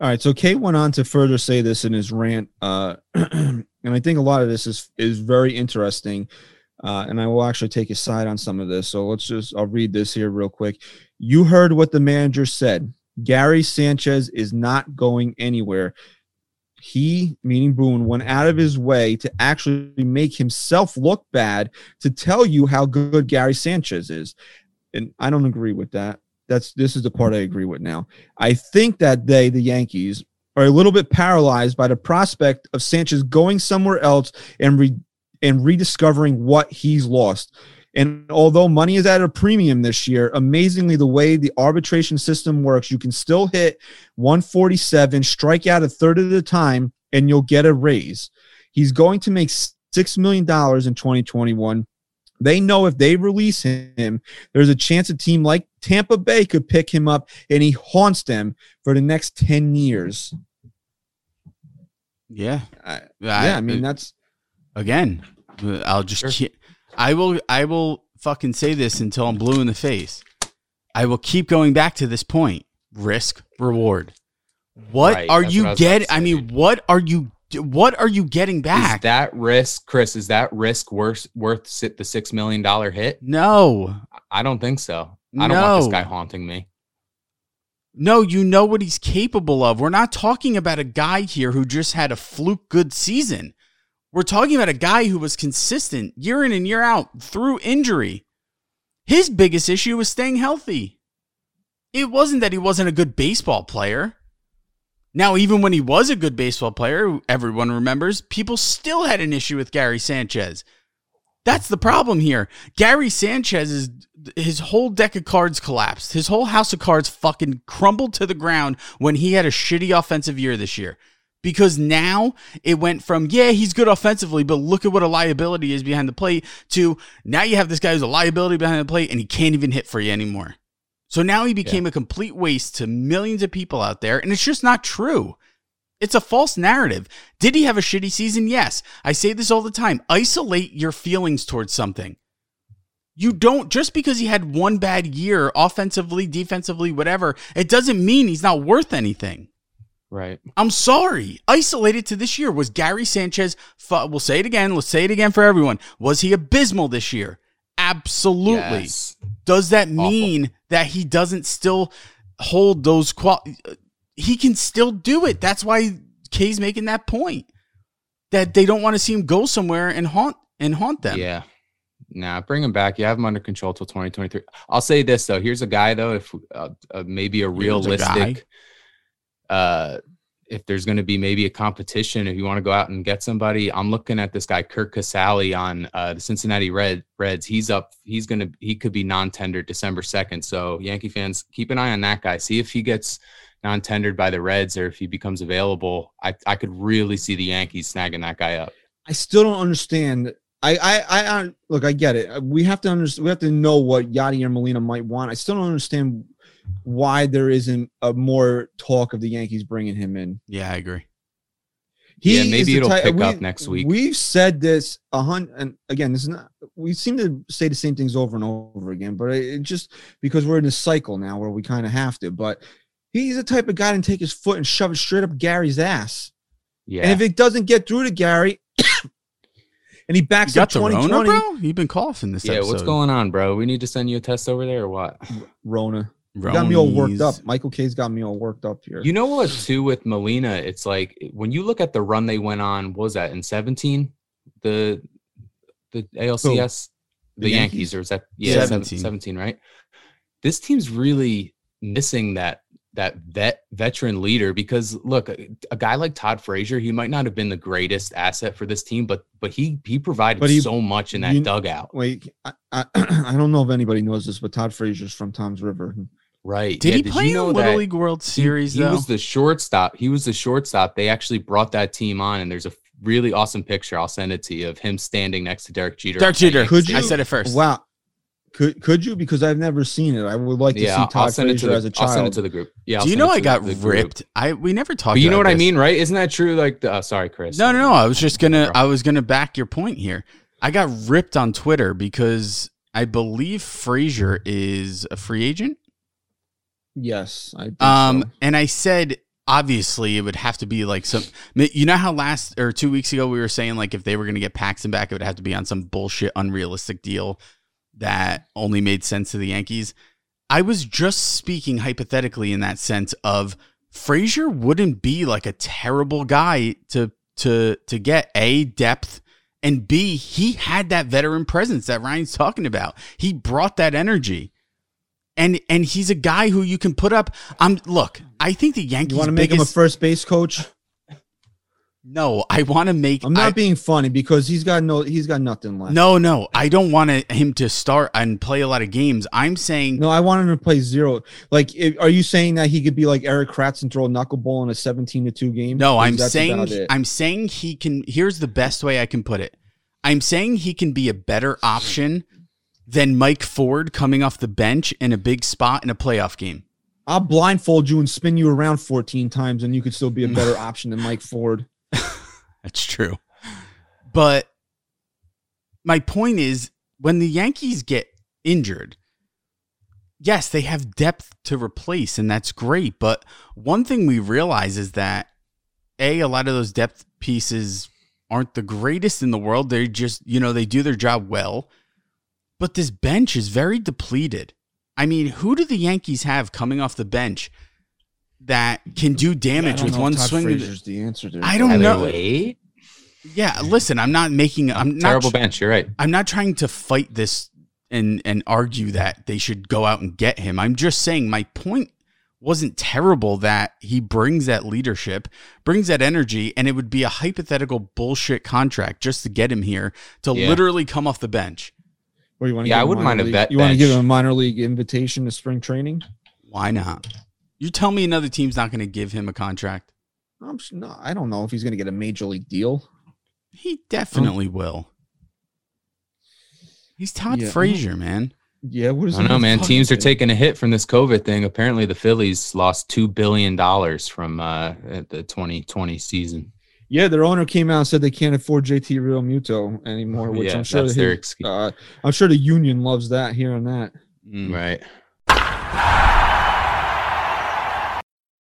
All right, so Kay went on to further say this in his rant, uh, (clears throat) and I think a lot of this is is very interesting. Uh, and I will actually take a side on some of this. So let's just I'll read this here real quick. You heard what the manager said. Gary Sanchez is not going anywhere. He, meaning Boone, went out of his way to actually make himself look bad to tell you how good Gary Sanchez is. And I don't agree with that. that's this is the part I agree with now. I think that they, the Yankees, are a little bit paralyzed by the prospect of Sanchez going somewhere else and re, and rediscovering what he's lost. And although money is at a premium this year, amazingly, the way the arbitration system works, you can still hit 147, strike out a third of the time, and you'll get a raise. He's going to make $6 million in 2021. They know if they release him, there's a chance a team like Tampa Bay could pick him up and he haunts them for the next 10 years. Yeah. I, yeah, I mean, that's again, I'll just Sure. I will I will fucking say this until I'm blue in the face. I will keep going back to this point. Risk reward. What Right, are you what I was getting? I mean, what are you what are you getting Is back? that risk, Chris? Is that risk worth worth the six million dollar hit? no. I don't think so. I don't want this guy haunting me. No, you know what he's capable of. We're not talking about a guy here who just had a fluke good season. We're talking about a guy who was consistent year in and year out through injury. His biggest issue was staying healthy. It wasn't that he wasn't a good baseball player. Now, even when he was a good baseball player, everyone remembers, people still had an issue with Gary Sanchez. That's the problem here. Gary Sanchez is his whole deck of cards collapsed. His whole house of cards fucking crumbled to the ground when he had a shitty offensive year this year. Because now it went from, yeah, he's good offensively, but look at what a liability is behind the plate, to now you have this guy who's a liability behind the plate and he can't even hit for you anymore. So now he became a complete waste to millions of people out there, and it's just not true. It's a false narrative. Did he have a shitty season? Yes. I say this all the time. Isolate your feelings towards something. You don't, just because he had one bad year, offensively, defensively, whatever, it doesn't mean he's not worth anything. Right. I'm sorry. Isolated to this year, was Gary Sanchez, we'll say it again, let's say it again for everyone. Was he abysmal this year? Absolutely. Yes. Does that mean that he doesn't still hold those qual? He can still do it. That's why Kay's making that point that they don't want to see him go somewhere and haunt and haunt them. Yeah. Nah, bring him back. You have him under control till 2023. I'll say this though. Here's a guy though. If uh, uh, maybe a Here's a realistic, uh, if there's going to be maybe a competition, if you want to go out and get somebody, I'm looking at this guy Curt Casali on uh, the Cincinnati Red Reds. He's up. He's gonna. He could be non-tendered December 2nd. So Yankee fans, keep an eye on that guy. See if he gets non-tendered by the Reds or if he becomes available. I I could really see the Yankees snagging that guy up. I still don't understand. I, I, I, I look. I get it. We have to understand. We have to know what Yadier Molina might want. I still don't understand why there isn't a more talk of the Yankees bringing him in. Yeah, I agree. Yeah, maybe it'll type- pick up next week. We've said this a hundred, and again, this is not. We seem to say the same things over and over again, but it, it just because we're in a cycle now where we kind of have to. But he's the type of guy to take his foot and shove it straight up Gary's ass. Yeah. And if it doesn't get through to Gary, (coughs) and he You backs got up the Rona, 2020, bro? You've been coughing this yeah, episode. what's going on, bro? We need to send you a test over there or what? Rona. You got me all worked up. Michael Kay's got me all worked up here. You know what, too, with Molina, it's like when you look at the run they went on, what was that in 17? The the ALCS? The, The Yankees. Yankees? or is that yeah, 17. 17. 17, right? This team's really missing that that vet veteran leader because look, a, a guy like Todd Frazier, he might not have been the greatest asset for this team, but but he he provided But he- so much in that you- dugout. Wait, I, I, (clears throat) I don't know if anybody knows this, but Todd Frazier's from Toms River. Right. Did Yeah, he play you know in Little League World He- Series he, though? was the shortstop. He was the shortstop. They actually brought that team on, and there's a really awesome picture. I'll send it to you of him standing next to Derek Jeter. Derek Jeter. Yankee Could stadium. I said it first. Wow. Could could you? Because I've never seen it. I would like to Yeah, see I'll- I'll Todd send it to the, as a I'll send it child. to the group. Yeah. I'll Do you know I got the group. ripped? I we never talked. But you know about what I mean, right? Isn't that true? Like, the, uh, sorry, Chris. No, no, no. I was just gonna. I was gonna back your point here. I got ripped on Twitter because I believe Frazier is a free agent. Yes, I Um, so. and I said obviously it would have to be like some. You know how last or two weeks ago we were saying like if they were gonna get Paxton back, it would have to be on some bullshit, unrealistic deal that only made sense to the Yankees. I was just speaking hypothetically in that sense of Frazier wouldn't be like a terrible guy to to to get a depth and B he had that veteran presence that Ryan's talking about. He brought that energy. And and he's a guy who you can put up. I'm look. I think the Yankees. You want to make him a first base coach? No, I want to make. I'm not I- being funny because he's got no, he's got nothing left. No, no, I don't want to, him to start and play a lot of games. I'm saying No, I want him to play zero. Like, if, are you saying that he could be like Erik Kratz and throw a knuckleball in a 17 to 2 game? No, I'm saying? I'm saying he can here's the best way I can put it. I'm saying he can be a better option than Mike Ford coming off the bench in a big spot in a playoff game. I'll blindfold you and spin you around 14 times, and you could still be a better (laughs) option than Mike Ford. (laughs) That's true. But my point is when the Yankees get injured, yes, they have depth to replace, and that's great. But one thing we realize is that A, a lot of those depth pieces aren't the greatest in the world. They just, you know, they do their job well. But this bench is very depleted. I mean, who do the Yankees have coming off the bench that can do damage I don't with know one Todd swing? the- Frazier's the answer there. I don't Tyler know. Wade? Yeah, listen, I'm not making. I'm not. Terrible bench. You're right. I'm not trying to fight this and and argue that they should go out and get him. I'm just saying my point wasn't terrible that he brings that leadership, brings that energy, and it would be a hypothetical bullshit contract just to get him here to Yeah. literally come off the bench. Or you want to? Yeah, I wouldn't minor mind a league- vet You want to give him a minor league invitation to spring training? Why not? You tell me another team's not going to give him a contract. I'm s- no, I don't know if he's going to get a major league deal. He definitely will. He's Todd Yeah. Frazier, man. Yeah, what is I don't know, man. fucking Teams are taking a hit from this COVID thing. Apparently, the Phillies lost two billion dollars from uh, the 2020 season. Yeah, their owner came out and said they can't afford JT Real Muto anymore, which Yeah, I'm sure that's that their his- excuse. uh, I'm sure the union loves that hearing that. Mm. Right.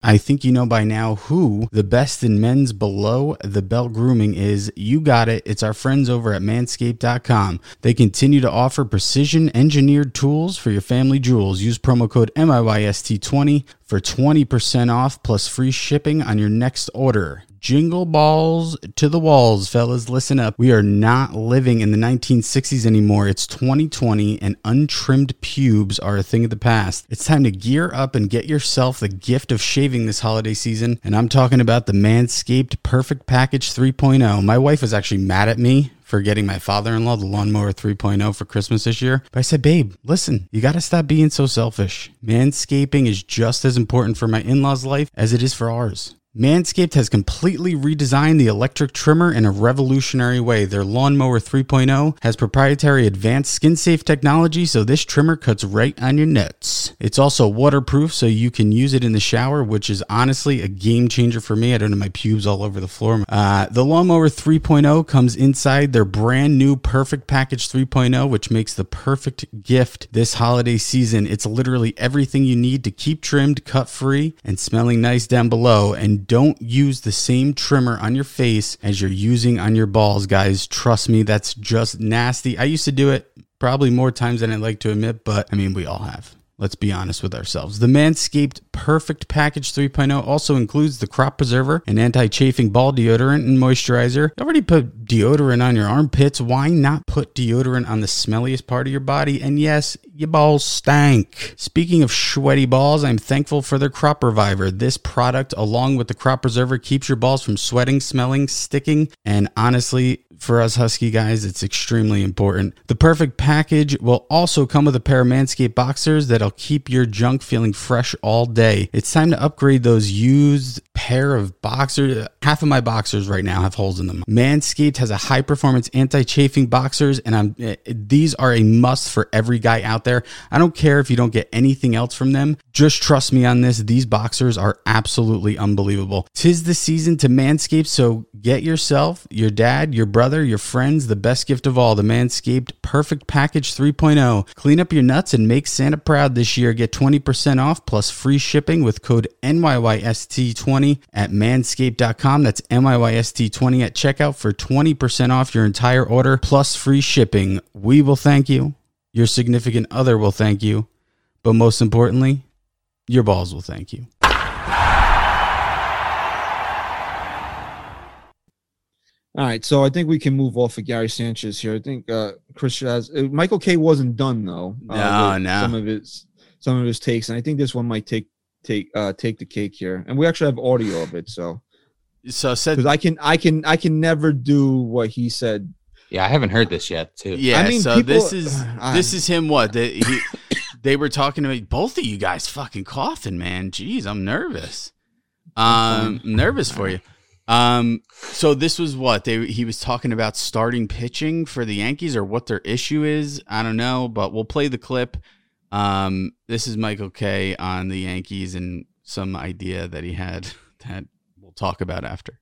I think you know by now who the best in men's below the belt grooming is. You got it. It's our friends over at manscaped.com. They continue to offer precision engineered tools for your family jewels. Use promo code NYYST20 for 20% off plus free shipping on your next order. Jingle balls to the walls, fellas. Listen up. We are not living in the 1960s anymore. It's 2020 and untrimmed pubes are a thing of the past. It's time to gear up and get yourself the gift of shaving this holiday season. And I'm talking about the Manscaped Perfect Package 3.0. My wife was actually mad at me for getting my father-in-law the lawnmower 3.0 for Christmas this year. But I said, babe, listen, you got to stop being so selfish. Manscaping is just as important for my in-laws' life as it is for ours. Manscaped has completely redesigned the electric trimmer in a revolutionary way. Their Lawnmower 3.0 has proprietary advanced skin safe technology, so this trimmer cuts right on your nuts. It's also waterproof, so you can use it in the shower, which is honestly a game changer for me. I don't have my pubes all over the floor. Uh, the Lawnmower 3.0 comes inside their brand new Perfect Package 3.0, which makes the perfect gift this holiday season. It's literally everything you need to keep trimmed, cut free, and smelling nice down below. And don't use the same trimmer on your face as you're using on your balls, guys. Trust me, that's just nasty. I used to do it probably more times than I'd like to admit, but I mean, we all have. Let's be honest with ourselves. The Manscaped Perfect Package 3.0 also includes the crop preserver, an anti chafing ball deodorant, and moisturizer. You already put deodorant on your armpits. Why not put deodorant on the smelliest part of your body? And yes, your balls stank. Speaking of sweaty balls, I'm thankful for their Crop Reviver. This product, along with the Crop Preserver, keeps your balls from sweating, smelling, sticking, and honestly, for us husky guys, it's extremely important. The perfect package will also come with a pair of Manscaped boxers that'll keep your junk feeling fresh all day. It's time to upgrade those used pair of boxers. Half of my boxers right now have holes in them. Manscaped has a high performance anti chafing boxers, and I'm eh, these are a must for every guy out there. I don't care if you don't get anything else from them. Just trust me on this. These boxers are absolutely unbelievable. Tis the season to Manscaped, so get yourself, your dad, your brother, your friends the best gift of all the Manscaped Perfect Package 3.0. Clean up your nuts and make Santa proud this year. Get 20% off plus free shipping with code NYYST20 at manscaped.com. That's NYYST20 at checkout for 20% off your entire order plus free shipping. We will thank you. Your significant other will thank you. But most importantly, your balls will thank you. All right, so I think we can move off of Gary Sanchez here. I think uh, Chris has uh, Michael Kay wasn't done though. uh, No, no. Some of his some of his takes, and I think this one might take take uh take the cake here. And we actually have audio of it, so So said I can I can I can never do what he said. Yeah, I haven't heard this yet, too. Yeah, I mean, so people- this is (sighs) I- this is him. What they he, (laughs) they were talking to me. Both of you guys fucking coughing, man. Jeez, I'm nervous. Um, I'm (laughs) nervous for you. Um, so this was what they he was talking about starting pitching for the Yankees or what their issue is. I don't know, but we'll play the clip. Um, this is Michael Kay on the Yankees and some idea that he had (laughs) that we'll talk about after.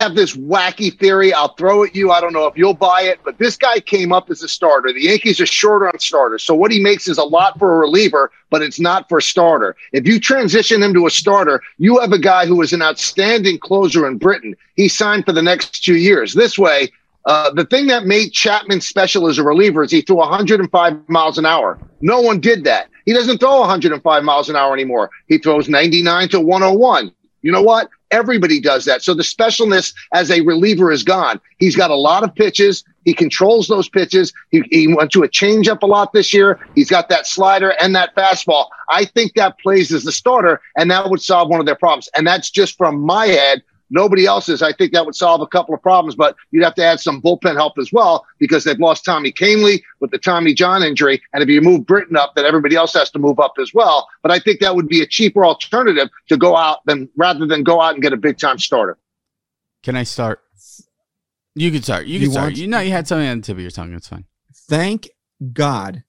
have this wacky theory. I'll throw at you. I don't know if you'll buy it, but this guy came up as a starter. The Yankees are short on starters. So what he makes is a lot for a reliever, but it's not for a starter. If you transition him to a starter, you have a guy who is an outstanding closer in Britton. He signed for the next two years. This way, uh, the thing that made Chapman special as a reliever is he threw 105 miles an hour. No one did that. He doesn't throw 105 miles an hour anymore. He throws 99 to 101. You know what? Everybody does that. So the specialness as a reliever is gone. He's got a lot of pitches. He controls those pitches. He, he went to a changeup a lot this year. He's got that slider and that fastball. I think that plays as the starter, and that would solve one of their problems. And that's just from my head. Nobody else else's. I think that would solve a couple of problems, but you'd have to add some bullpen help as well because they've lost Tommy Kahnle with the Tommy John injury. And if you move Britton up, then everybody else has to move up as well. But I think that would be a cheaper alternative to go out than rather than go out and get a big time starter. Can I start? You can start. You You can start. want- You know, you had something on the tip of your tongue. It's fine. Thank God,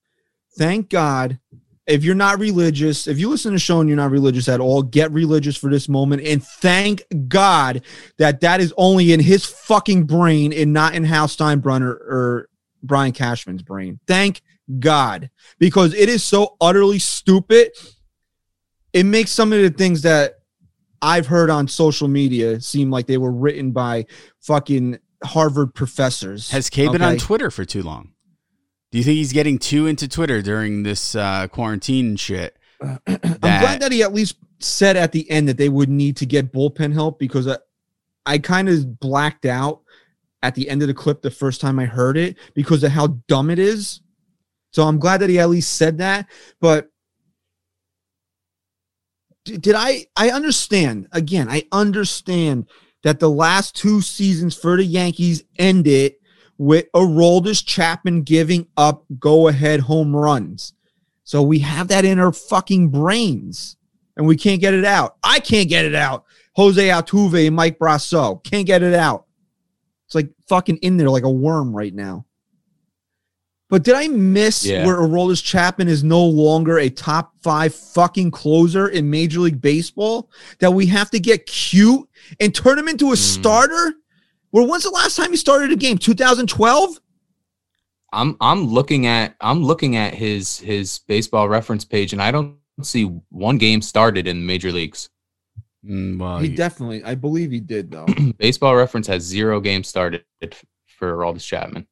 thank God. If you're not religious, if you listen to show and you're not religious at all, get religious for this moment and thank God that that is only in his fucking brain and not in Hal Steinbrenner or Brian Cashman's brain. Thank God, because it is so utterly stupid. It makes some of the things that I've heard on social media seem like they were written by fucking Harvard professors. Has Kay been on Twitter for too long? Do you think he's getting too into Twitter during this uh, quarantine shit? (clears throat) I'm glad that he at least said at the end that they would need to get bullpen help because I, I kind of blacked out at the end of the clip the first time I heard it because of how dumb it is. So I'm glad that he at least said that. But did I? I understand. Again, I understand that the last two seasons for the Yankees ended with Aroldis Chapman giving up go ahead home runs. So we have that in our fucking brains and we can't get it out. I can't get it out. Jose Altuve and Mike Brosseau can't get it out. It's like fucking in there like a worm right now. But did I miss Yeah. where Aroldis Chapman is no longer a top five fucking closer in Major League Baseball? That we have to get cute and turn him into a mm. starter? Well, when's the last time he started a game? 2012? I'm I'm looking at I'm looking at his his baseball reference page and I don't see one game started in the major leagues. Mm, well, He you- definitely, I believe he did though. (clears throat) baseball reference has zero games started for Aroldis Chapman.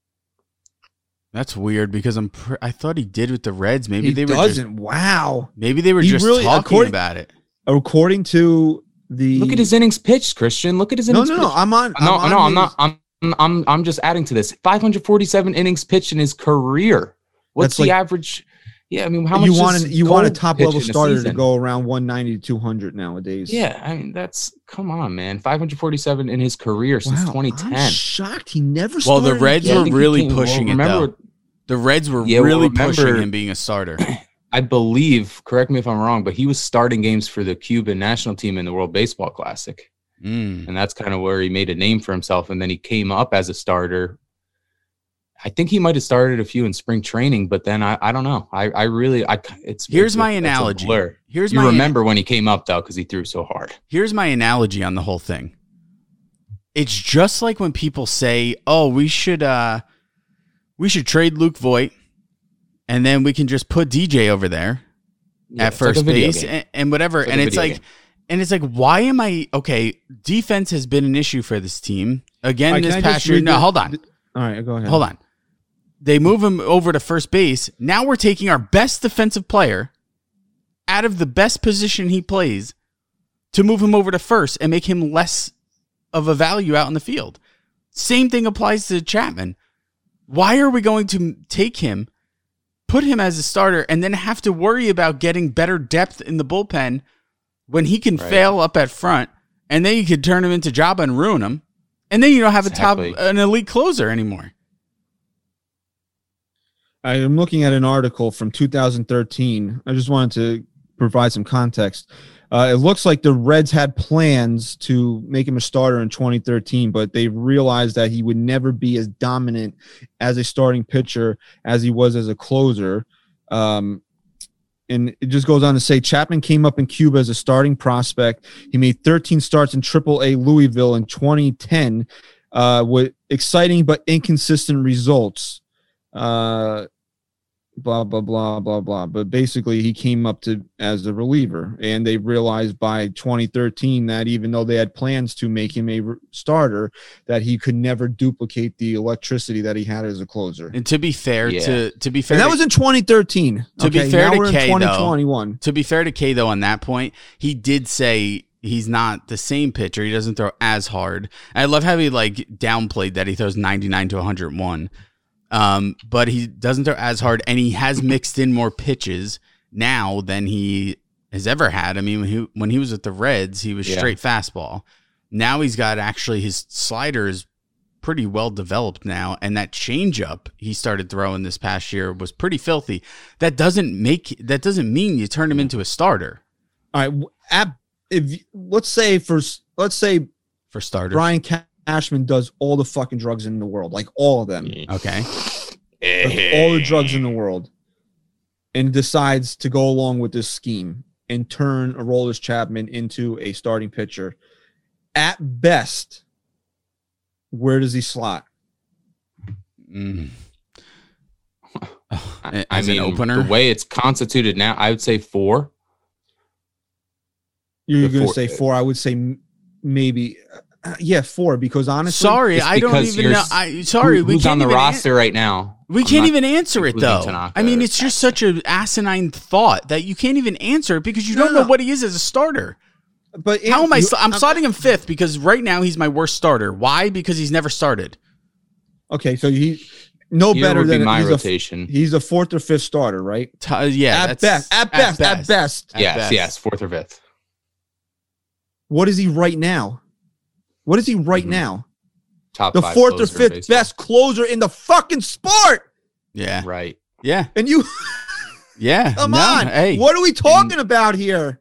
that's weird because I'm. Pr- I thought he did with the Reds. Maybe he they were doesn't. just. wow. Maybe they were He just really- talking about it. According to the Look at his innings pitched, Christian. Look at his innings no, no. pitched. I'm on. no, I'm no, on I'm not. I'm I'm I'm just adding to this. 547 innings pitched in his career. What's That's the like- average? Yeah, I mean, how much you want an, you want a top level starter to go around 190 to 200 nowadays. Yeah, I mean that's come on, man. 547 in his career since Wow, 2010. I'm shocked he never. Well, the Reds Yeah, were really came- well, pushing it remember, though. The Reds were Yeah, well, really pushing remember- him being a starter. (clears throat) I believe, correct me if I'm wrong, but he was starting games for the Cuban national team in the World Baseball Classic. Mm. And that's kind of where he made a name for himself. And then he came up as a starter. I think he might have started a few in spring training, but then I, I don't know. I, I really, I, it's Here's it's my it's analogy. Here's you my remember when he came up though, because he threw so hard. here's my analogy on the whole thing. It's just like when people say, "Oh, we should uh we should trade Luke Voit and then we can just put DJ over there Yeah, at it's like first base and, and whatever." It's like and it's like game. and it's like why am I okay, defense has been an issue for this team. Again Alright, this can I just past year. No, hold on. All right, go ahead. Hold on. They move him over to first base. Now we're taking our best defensive player out of the best position he plays to move him over to first and make him less of a value out in the field. Same thing applies to Chapman. Why are we going to take him put him as a starter and then have to worry about getting better depth in the bullpen when he can Right. fail up at front and then you could turn him into Joba and ruin him. And then you don't have a top an elite closer anymore. I am looking at an article from 2013. I just wanted to provide some context. Uh, it looks like the Reds had plans to make him a starter in 2013, but they realized that he would never be as dominant as a starting pitcher as he was as a closer. Um, and it just goes on to say Chapman came up in Cuba as a starting prospect. He made 13 starts in AAA Louisville in 2010 uh, with exciting but inconsistent results. Uh, blah blah blah blah blah. But basically, he came up to as a reliever, and they realized by 2013 that even though they had plans to make him a re- starter, that he could never duplicate the electricity that he had as a closer. And to be fair Yeah. to to be fair And that to- was in 2013. To be fair now to we're in Kay, though, 2021. to be fair to Kay though on that point, he did say he's not the same pitcher. He doesn't throw as hard. I love how he like downplayed that he throws 99 to 101. Um, but he doesn't throw as hard and he has mixed in more pitches now than he has ever had. I mean, when he, when he was with the Reds, he was Yeah. straight fastball. Now he's got actually his slider is pretty well developed now, and that changeup he started throwing this past year was pretty filthy. That doesn't make that doesn't mean you turn him into a starter All right, at, if let's say for let's say for starters. Brian Cashman does all the fucking drugs in the world, like all of them. Okay, all the drugs in the world and decides to go along with this scheme and turn Aroldis Chapman into a starting pitcher. At best, where does he slot? Mm. (laughs) I, As I an mean, opener? the way it's constituted now, I would say four. You're going to say four. I would say m- maybe, uh, (clears throat) yeah, four, because honestly, sorry, it's I don't even know. s- I sorry, Who- we who's can't on the even an- roster right now? we I'm can't even answer it though. Tanaka I mean, it's just such an asinine thought that you can't even answer it because you No, don't no. know what he is as a starter. but How am I? you- sl- I'm slotting him fifth because right now he's my worst starter. Why? Because he's never started. Okay, so he no Here better would be than my he's a, rotation. he's a fourth or fifth starter, right? T- uh, yeah, at that's- best, at best, at best. At yes, best. yes, fourth or fifth. What is he right now? What is he right Mhm. now? Top The five fourth or closer in fifth baseball. best closer in the fucking sport. Yeah, Right. yeah, And you (laughs) yeah. (laughs) come No, on. Hey, What are we talking about here?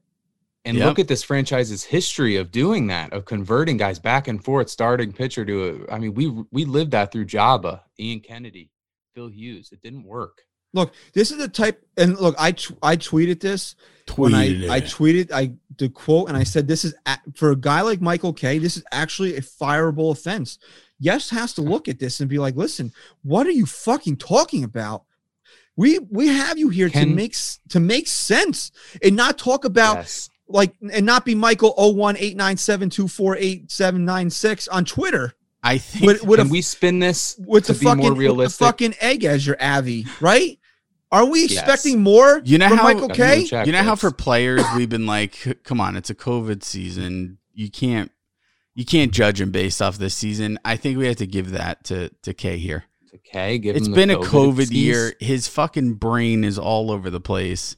And Yep. look at this franchise's history of doing that, of converting guys back and forth, starting pitcher to a. I mean, we we lived that through Joba, Ian Kennedy, Phil Hughes. It didn't work. Look, this is the type and look, I t- I tweeted this when I tweeted I tweeted I the quote and I said this is a- for a guy like Michael Kay. This is actually a fireable offense. Yes has to look at this and be like, listen, what are you fucking talking about? We we have you here to Can- make to make sense and not talk about yes. like and not be Michael 01897248796 on Twitter I think with with, Can a, we spin this with to the be more fucking with the realistic? fucking egg as your Avi, right? Are we Yes. expecting more You know from how- Michael Kay? you know how for players we've been like, (laughs) come on, it's a COVID season. You can't you can't judge him based off this season. I think we have to give that to to Kay here. Okay, give It's him the been a COVID disease. year. His fucking brain is all over the place.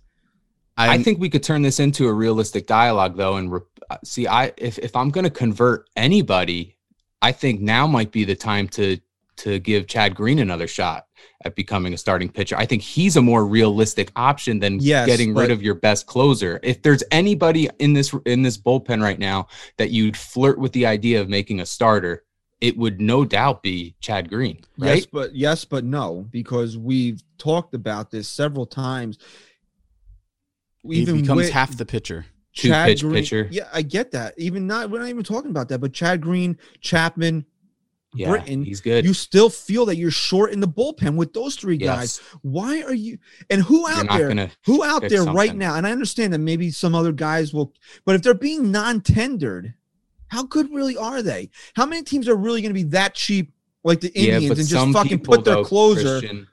I I'm- think we could turn this into a realistic dialogue, though, and re- uh, see. I if if I'm going to convert anybody, I think now might be the time to to give Chad Green another shot at becoming a starting pitcher. I think he's a more realistic option than Yes, getting rid but- of your best closer. If there's anybody in this in this bullpen right now that you'd flirt with the idea of making a starter, it would no doubt be Chad Green, right? Yes, but yes, but no, because we've talked about this several times. he becomes with half the pitcher. Two Chad pitch Green- pitcher. Yeah, I get that. Even not, we're not even talking about that. But Chad Green, Chapman, Yeah, Britton, he's good. you still feel that you're short in the bullpen with those three guys. Why are you? And who out there? who out there right now? And I understand that maybe some other guys will, but if they're being non-tendered, how good really are they? How many teams are really going to be that cheap, like the Indians, and just fucking people, put their though, closer? Christian,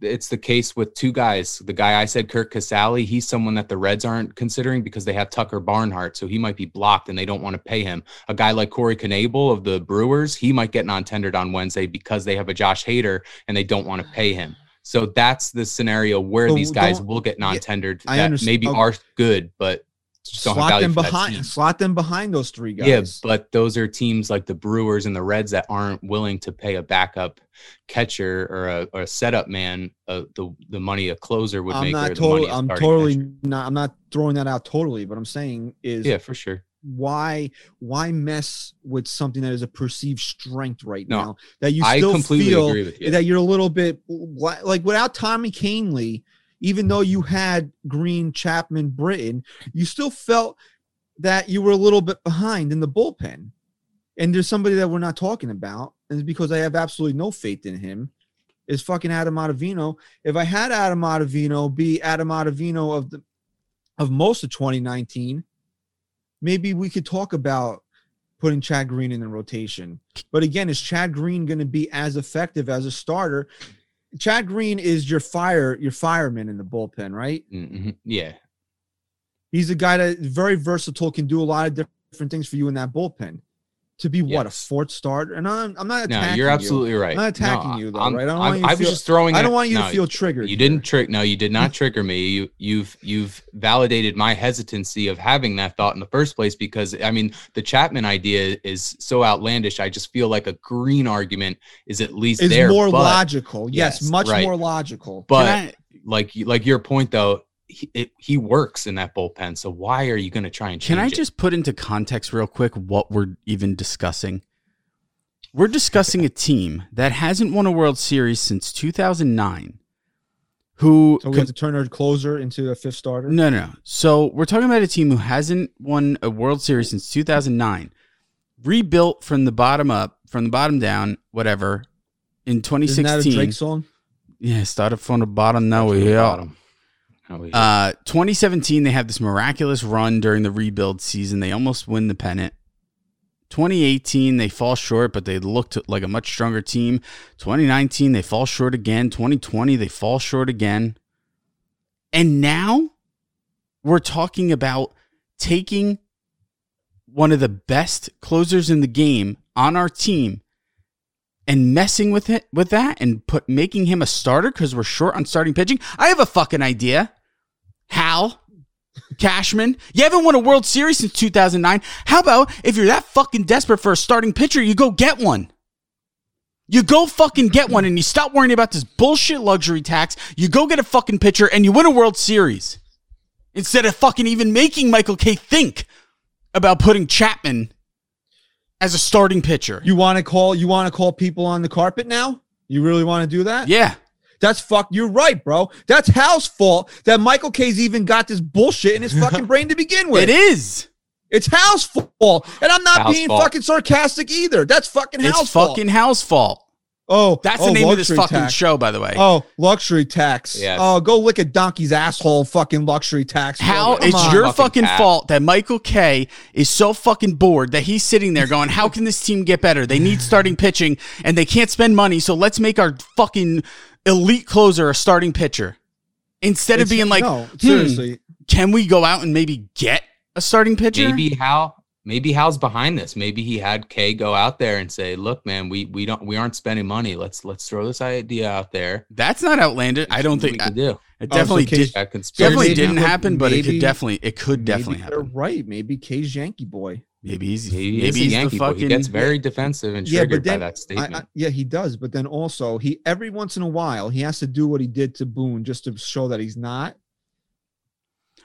it's the case with two guys. The guy I said, Curt Casali, he's someone that the Reds aren't considering because they have Tucker Barnhart, so he might be blocked and they don't want to pay him. A guy like Corey Knebel of the Brewers, he might get non-tendered on Wednesday because they have a Josh Hader and they don't want to pay him. So that's the scenario where So these guys will get non-tendered I that understand- maybe okay. are good, but just don't have slot them behind slot them behind those three guys. Yeah, but those are teams like the Brewers and the Reds that aren't willing to pay a backup catcher or a, or a setup man uh, the the money a closer would I'm make. not or the money totally I'm totally catcher. not I'm not throwing that out totally, but I'm saying is yeah, for sure. why why mess with something that is a perceived strength right No, now that you I still completely feel agree with you. that you're a little bit like without Tommy Canley, even though you had Green, Chapman, Britton, you still felt that you were a little bit behind in the bullpen. And there's somebody that we're not talking about, and it's because I have absolutely no faith in him. Is fucking Adam Ottavino. If I had Adam Ottavino be Adam Ottavino of the of most of 2019, maybe we could talk about putting Chad Green in the rotation. But again, is Chad Green going to be as effective as a starter? Chad Green is your fire, your fireman in the bullpen, right? Mhm. Yeah, He's a guy that is very versatile, can do a lot of different things for you in that bullpen. To be what a Yes. fourth starter, and I'm, I'm not no, attacking you're you. absolutely right. I'm not attacking No, you, though, I'm- right? I don't I'm- want you to I was feel- just throwing. I it- don't want you no, to feel triggered. You didn't here. trick. No, you did not trigger me. You you've you've validated my hesitancy of having that thought in the first place because I mean the Chapman idea is so outlandish. I just feel like a green argument is at least Is there. more but, logical. Yes, Yes, much right. more logical. but Can I- like like your point though, he, it, he works in that bullpen. So why are you going to try and change Can I it? just put into context real quick what we're even discussing? We're discussing a team that hasn't won a World Series since 2009. Who So we have to turn our closer into a fifth starter. No, no. So we're talking about a team who hasn't won a World Series since 2009, rebuilt from the bottom up, from the bottom down, whatever. In Isn't that a 2016, Drake song? yeah, started from the bottom. Now From we're the here. bottom. We- Uh, 2017, they have this miraculous run during the rebuild season. They almost win the pennant. 2018, they fall short, but they looked like a much stronger team. 2019, they fall short again. 2020, they fall short again. And now we're talking about taking one of the best closers in the game on our team and messing with it with that and put making him a starter because we're short on starting pitching. I have a fucking idea. Hal Cashman, you haven't won a World Series since 2009. How about if you're that fucking desperate for a starting pitcher, you go get one. You go fucking get one and you stop worrying about this bullshit luxury tax. You go get a fucking pitcher and you win a World Series. Instead of fucking even making Michael Kay think about putting Chapman as a starting pitcher. You want to call? You want to call people on the carpet now? You really want to do that? yeah. That's fuck. You're right, bro. That's Hal's fault that Michael Kay's even got this bullshit in his (laughs) fucking brain to begin with. It is. It's Hal's fault, and I'm not Hal's being fault. fucking sarcastic either. That's fucking Hal's It's fault. fucking Hal's fault. oh, That's oh, the name of this fucking tax. show, by the way. Oh, luxury tax. Yes. Oh, go lick a donkey's asshole. Fucking luxury tax. How it's on. your Fucking fucking fault that Michael Kay is so fucking bored that he's sitting there going, "How can this team get better? They need starting pitching and they can't spend money, so let's make our fucking elite closer a starting pitcher." Instead of It's- being like, no, "Hmm, seriously. can we go out and maybe get a starting pitcher?" maybe Hal maybe Hal's behind this. Maybe he had Kay go out there and say, "Look, man, we we don't we aren't spending money. Let's let's throw this idea out there. That's not outlandish. I don't We think can do it Oh, so definitely Kay's- did. that conspiracy. Definitely maybe didn't what- happen, but it maybe- could definitely it could definitely maybe they're happen. right. Maybe Kay's Yankee boy. Maybe he's He maybe is a he's Yankee the boy. fucking He gets very defensive and Yeah, triggered but then by that statement. I, yeah, he does. But then also, he every once in a while he has to do what he did to Boone just to show that he's not.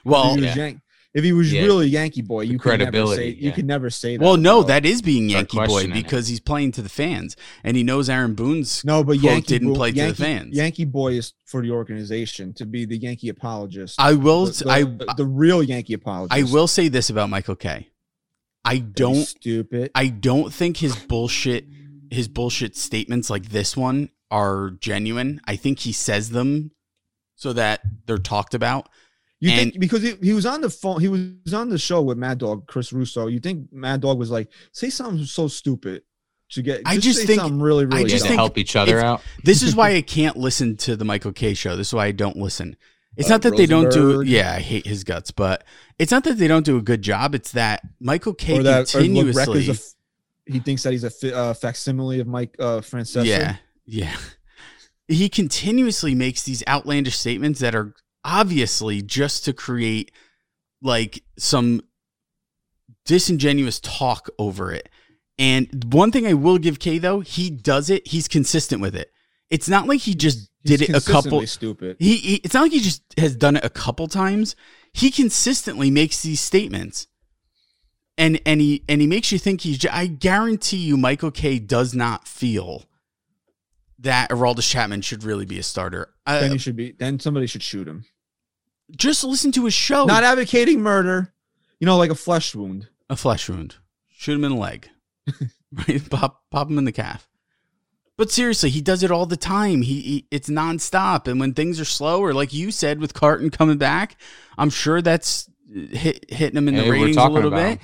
well. if he was, yeah. Yan- if he was Yeah. really Yankee boy, you could never say credibility, you yeah. could never say that. Well, no, bro. that is being Yankee boy questioning it. because he's playing to the fans, and he knows Aaron Boone's no, but Yankee didn't Bo- play to the Yankee, fans. Yankee boy is for the organization to be the Yankee apologist. I will. the, I the, the real Yankee apologist. I will say this about Michael Kay. I don't. stupid. I don't think his bullshit. His bullshit statements like this one are genuine. I think he says them so that they're talked about. You And- think because he, he was on the phone, he was on the show with Mad Dog, Chris Russo. You think Mad Dog was like, say something so stupid to get? I just say think- something really, really. I just to dumb. think help each other out. This is why (laughs) I can't listen to the Michael Kay show. This is why I don't listen. It's Uh, not that they don't do. Yeah, I hate his guts, but it's not that they don't do a good job. It's that Michael Kay that or look, Rec continuously. he thinks that he's a fi- uh, facsimile of Mike uh, Francesa. yeah, yeah. he continuously makes these outlandish statements that are obviously just to create like some disingenuous talk over it. And one thing I will give Kay though, he does it. He's consistent with it. It's not like he just He's did it a couple. Stupid. He, he it's not like he just has done it a couple times. He consistently makes these statements. And and he and he makes you think he's I guarantee you Michael Kay does not feel that Aroldis Chapman should really be a starter. then Uh, he should be. Then somebody should shoot him. just listen to his show. Not advocating murder. You know, like a flesh wound. a flesh wound. Shoot him in the leg. (laughs) right? Pop pop him in the calf. But seriously, he does it all the time. He, he it's nonstop. And when things are slow, or like you said with Carton coming back, I'm sure that's uh, hit, hitting him in the Hey, we're ratings a little bit. him.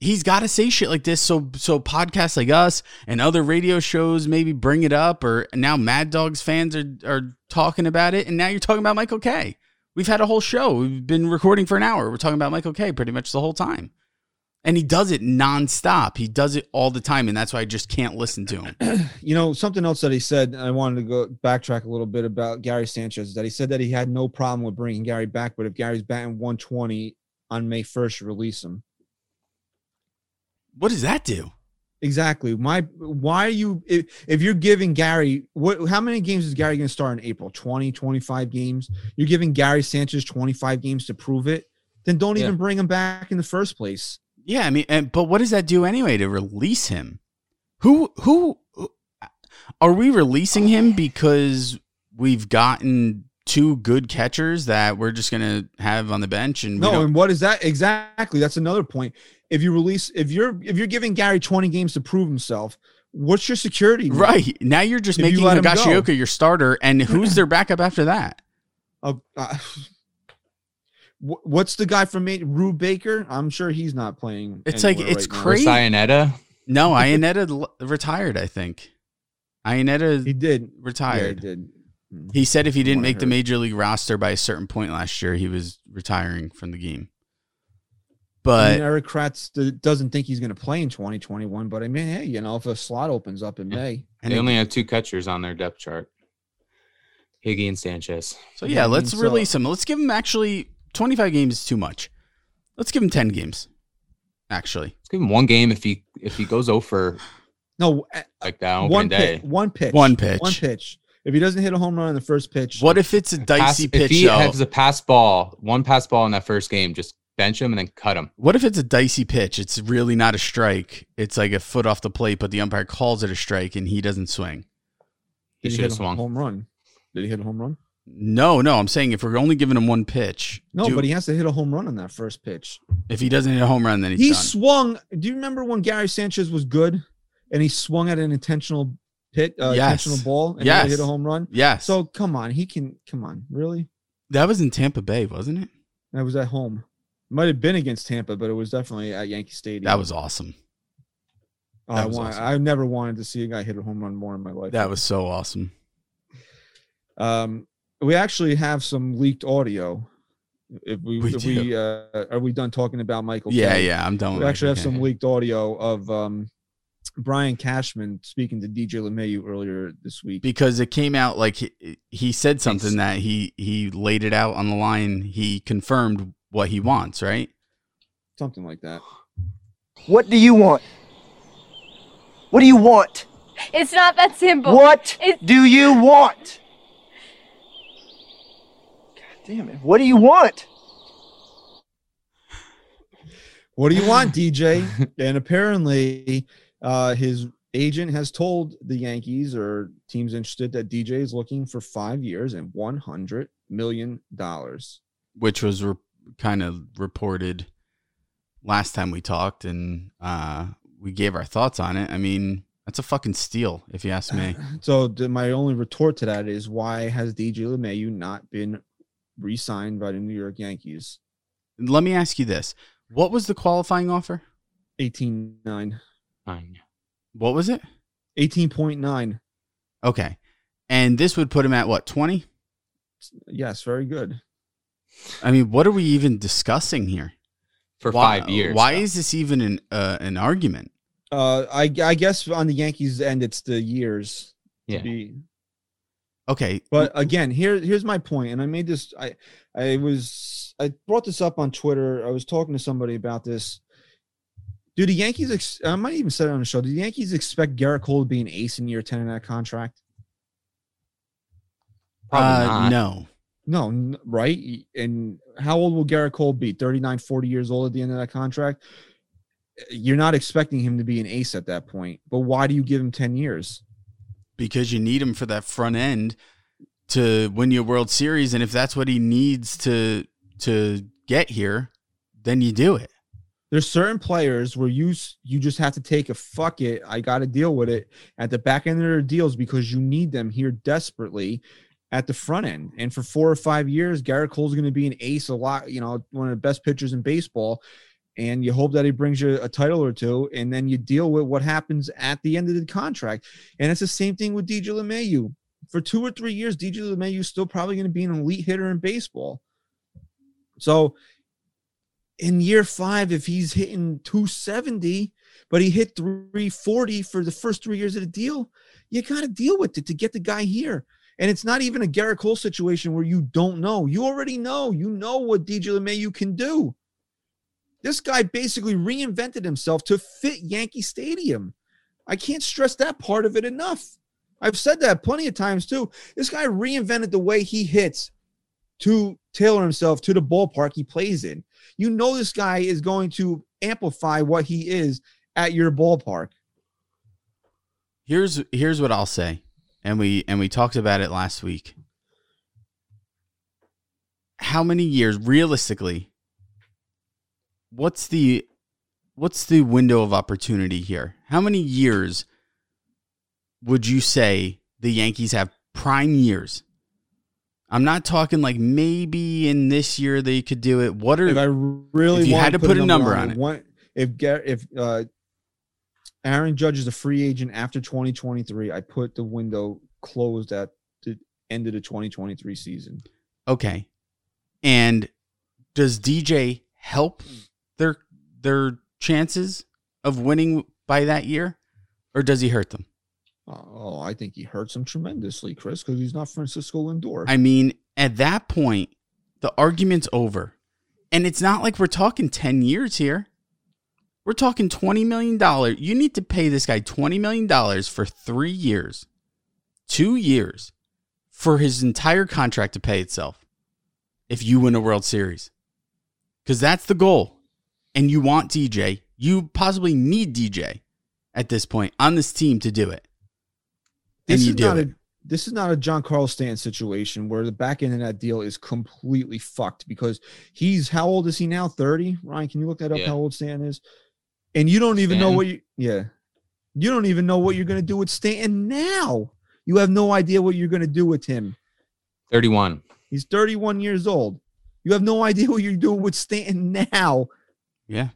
He's got to say shit like this, so so podcasts like us and other radio shows maybe bring it up, or now Mad Dogs fans are are talking about it, and now you're talking about Michael Kay. We've had a whole show. We've been recording for an hour. We're talking about Michael Kay. pretty much the whole time. And he does it nonstop. He does it all the time, and that's why I just can't listen to him. (clears throat) You know, something else that he said, I wanted to go backtrack a little bit about Gary Sanchez, is that he said that he had no problem with bringing Gary back, but if Gary's batting 120 on May 1st, release him. What does that do? Exactly. My why are you if, if you're giving Gary what how many games is Gary going to start in April? 20, 25 games. You're giving Gary Sanchez 25 games to prove it. Then don't Yeah. even bring him back in the first place. Yeah, I mean, and, but what does that do anyway to release him? Who who are we releasing him (sighs) because we've gotten two good catchers that we're just gonna have on the bench and No, and what is that exactly? That's another point. If you release if you're if you're giving Gary 20 games to prove himself, what's your security? net? right now you're just If making go. Higashioka your starter, and who's their backup after that? Uh, uh, what's the guy from Maine? Rube Baker? I'm sure he's not playing. It's like- it's right crazy. Cyanetta. No, Iannetta retired. I think Iannetta He did. Yeah, he retired. did. He said if he didn't make the major league roster by a certain point last year, he was retiring from the game. I But mean, Erik Kratz doesn't think he's going to play in 2021, but I mean, hey, you know, if a slot opens up in Yeah. May, and they it- only have two catchers on their depth chart. Higgy and Sanchez. so Yeah, yeah, let's mean, so- release him. Let's give him actually 25 games is too much. Let's give him 10 games. Actually, Let's give him one game if he if he goes over (laughs) no, like that on one day. pitch, one pitch, One pitch. one pitch. If he doesn't hit a home run in the first pitch, what if it's a Pass, dicey if pitch If he though? has a pass ball, one pass ball in that first game, just bench him and then cut him. What if it's a dicey pitch? It's really not a strike. It's like a foot off the plate, but the umpire calls it a strike and he doesn't swing. He did should hit a swung. home run? Did he hit a home run? No, no, I'm saying if we're only giving him one pitch, No, do- but he has to hit a home run on that first pitch. if he doesn't hit a home run, then he's He done. swung. Do you remember when Gary Sanchez was good and he swung at an intentional hit, uh, Yes. intentional ball, and Yes. he hit a home run? yes. So come on, he can. Come on, really? that was in Tampa Bay, wasn't it? That was at home. Might have been against Tampa, but it was definitely at Yankee Stadium. That was awesome. Oh, I want, awesome. I never wanted to see a guy hit a home run more in my life. That was so awesome. Um, we actually have some leaked audio. If we, We if do. we uh, are we done talking about Michael? Yeah, Kay? yeah, I'm done. We with actually have Michael some leaked audio of um, Brian Cashman speaking to DJ LeMahieu earlier this week. because it came out like he, he said something Thanks. that he he laid it out on the line. He confirmed what he wants, right? Something like that. What do you want? What do you want? It's not that simple. What It's- do you want? God damn it. What do you want? What do you want, (laughs) DJ? and apparently, uh, his agent has told the Yankees or teams interested that DJ is looking for five years and one hundred million dollars. Which was re- kind of reported last time we talked, and uh, we gave our thoughts on it. I mean, that's a fucking steal, if you ask me. (laughs) So the, my only retort to that is why has DJ LeMahieu not been re-signed by the New York Yankees? Let me ask you this: What was the qualifying offer? 18.9. Fine. What was it? 18.9. Okay, and this would put him at what twenty? Yes, very good. I mean, what are we even discussing here? For Why- five years. Why though. is this even an uh, an argument? Uh, I, I guess on the Yankees end, it's the years. to Yeah. be- Okay, But again, here here's my point, and I made this. I I was I brought this up on Twitter. I was talking to somebody about this. Do the Yankees? Ex- I might even said it on the show. Do the Yankees expect Gerrit Cole to be an ace in year ten in that contract? Probably uh, not. no. No, right? And how old will Gerrit Cole be? 39, 40 years old at the end of that contract? You're not expecting him to be an ace at that point. But why do you give him 10 years? Because you need him for that front end to win your World Series, and if that's what he needs to to get here, then you do it. There's certain players where you you just have to take a fuck it. I got to deal with it at the back end of their deals because you need them here desperately at the front end. And for four or five years, Gerrit Cole's going to be an ace a lot. You know, one of the best pitchers in baseball. And you hope that he brings you a title or two, and then you deal with what happens at the end of the contract. And it's the same thing with DJ LeMahieu. For two or three years, DJ LeMahieu is still probably going to be an elite hitter in baseball. So in year five, if he's hitting 270, but he hit 340 for the first three years of the deal, you got to deal with it to get the guy here. And it's not even a Gerrit Cole situation where you don't know. You already know. You know what DJ LeMahieu can do. This guy basically reinvented himself to fit Yankee Stadium. I can't stress that part of it enough. I've said that plenty of times too. This guy reinvented the way he hits to tailor himself to the ballpark he plays in. You know this guy is going to amplify what he is at your ballpark. Here's here's what I'll say, and we and we talked about it last week. How many years, realistically, what's the what's the window of opportunity here? How many years would you say the Yankees have prime years? I'm not talking like maybe in this year they could do it. What are If I really If you had to put a number on it. one, if if uh, Aaron Judge is a free agent after 2023, I put the window closed at the end of the 2023 season. Okay. And does DJ help their their chances of winning by that year or does he hurt them? Oh, I think he hurts them tremendously, Chris, because he's not Francisco Lindor. I mean, at that point, the argument's over. And it's not like we're talking 10 years here. We're talking $20 million. You need to pay this guy $20 million for three years, two years, for his entire contract to pay itself if you win a World Series. Because that's the goal. And you want DJ. You possibly need DJ at this point on this team to do it. this and you is do not it. a this is not a Giancarlo Stanton situation where the back end of that deal is completely fucked because he's how old is he now? 30? Ryan, can you look that up Yeah. how old Stanton is? And you don't even know what you yeah. You don't even know what you're gonna do with Stanton now. You have no idea what you're gonna do with him. 31. He's 31 years old. You have no idea what you're doing with Stanton (laughs) now. Yeah.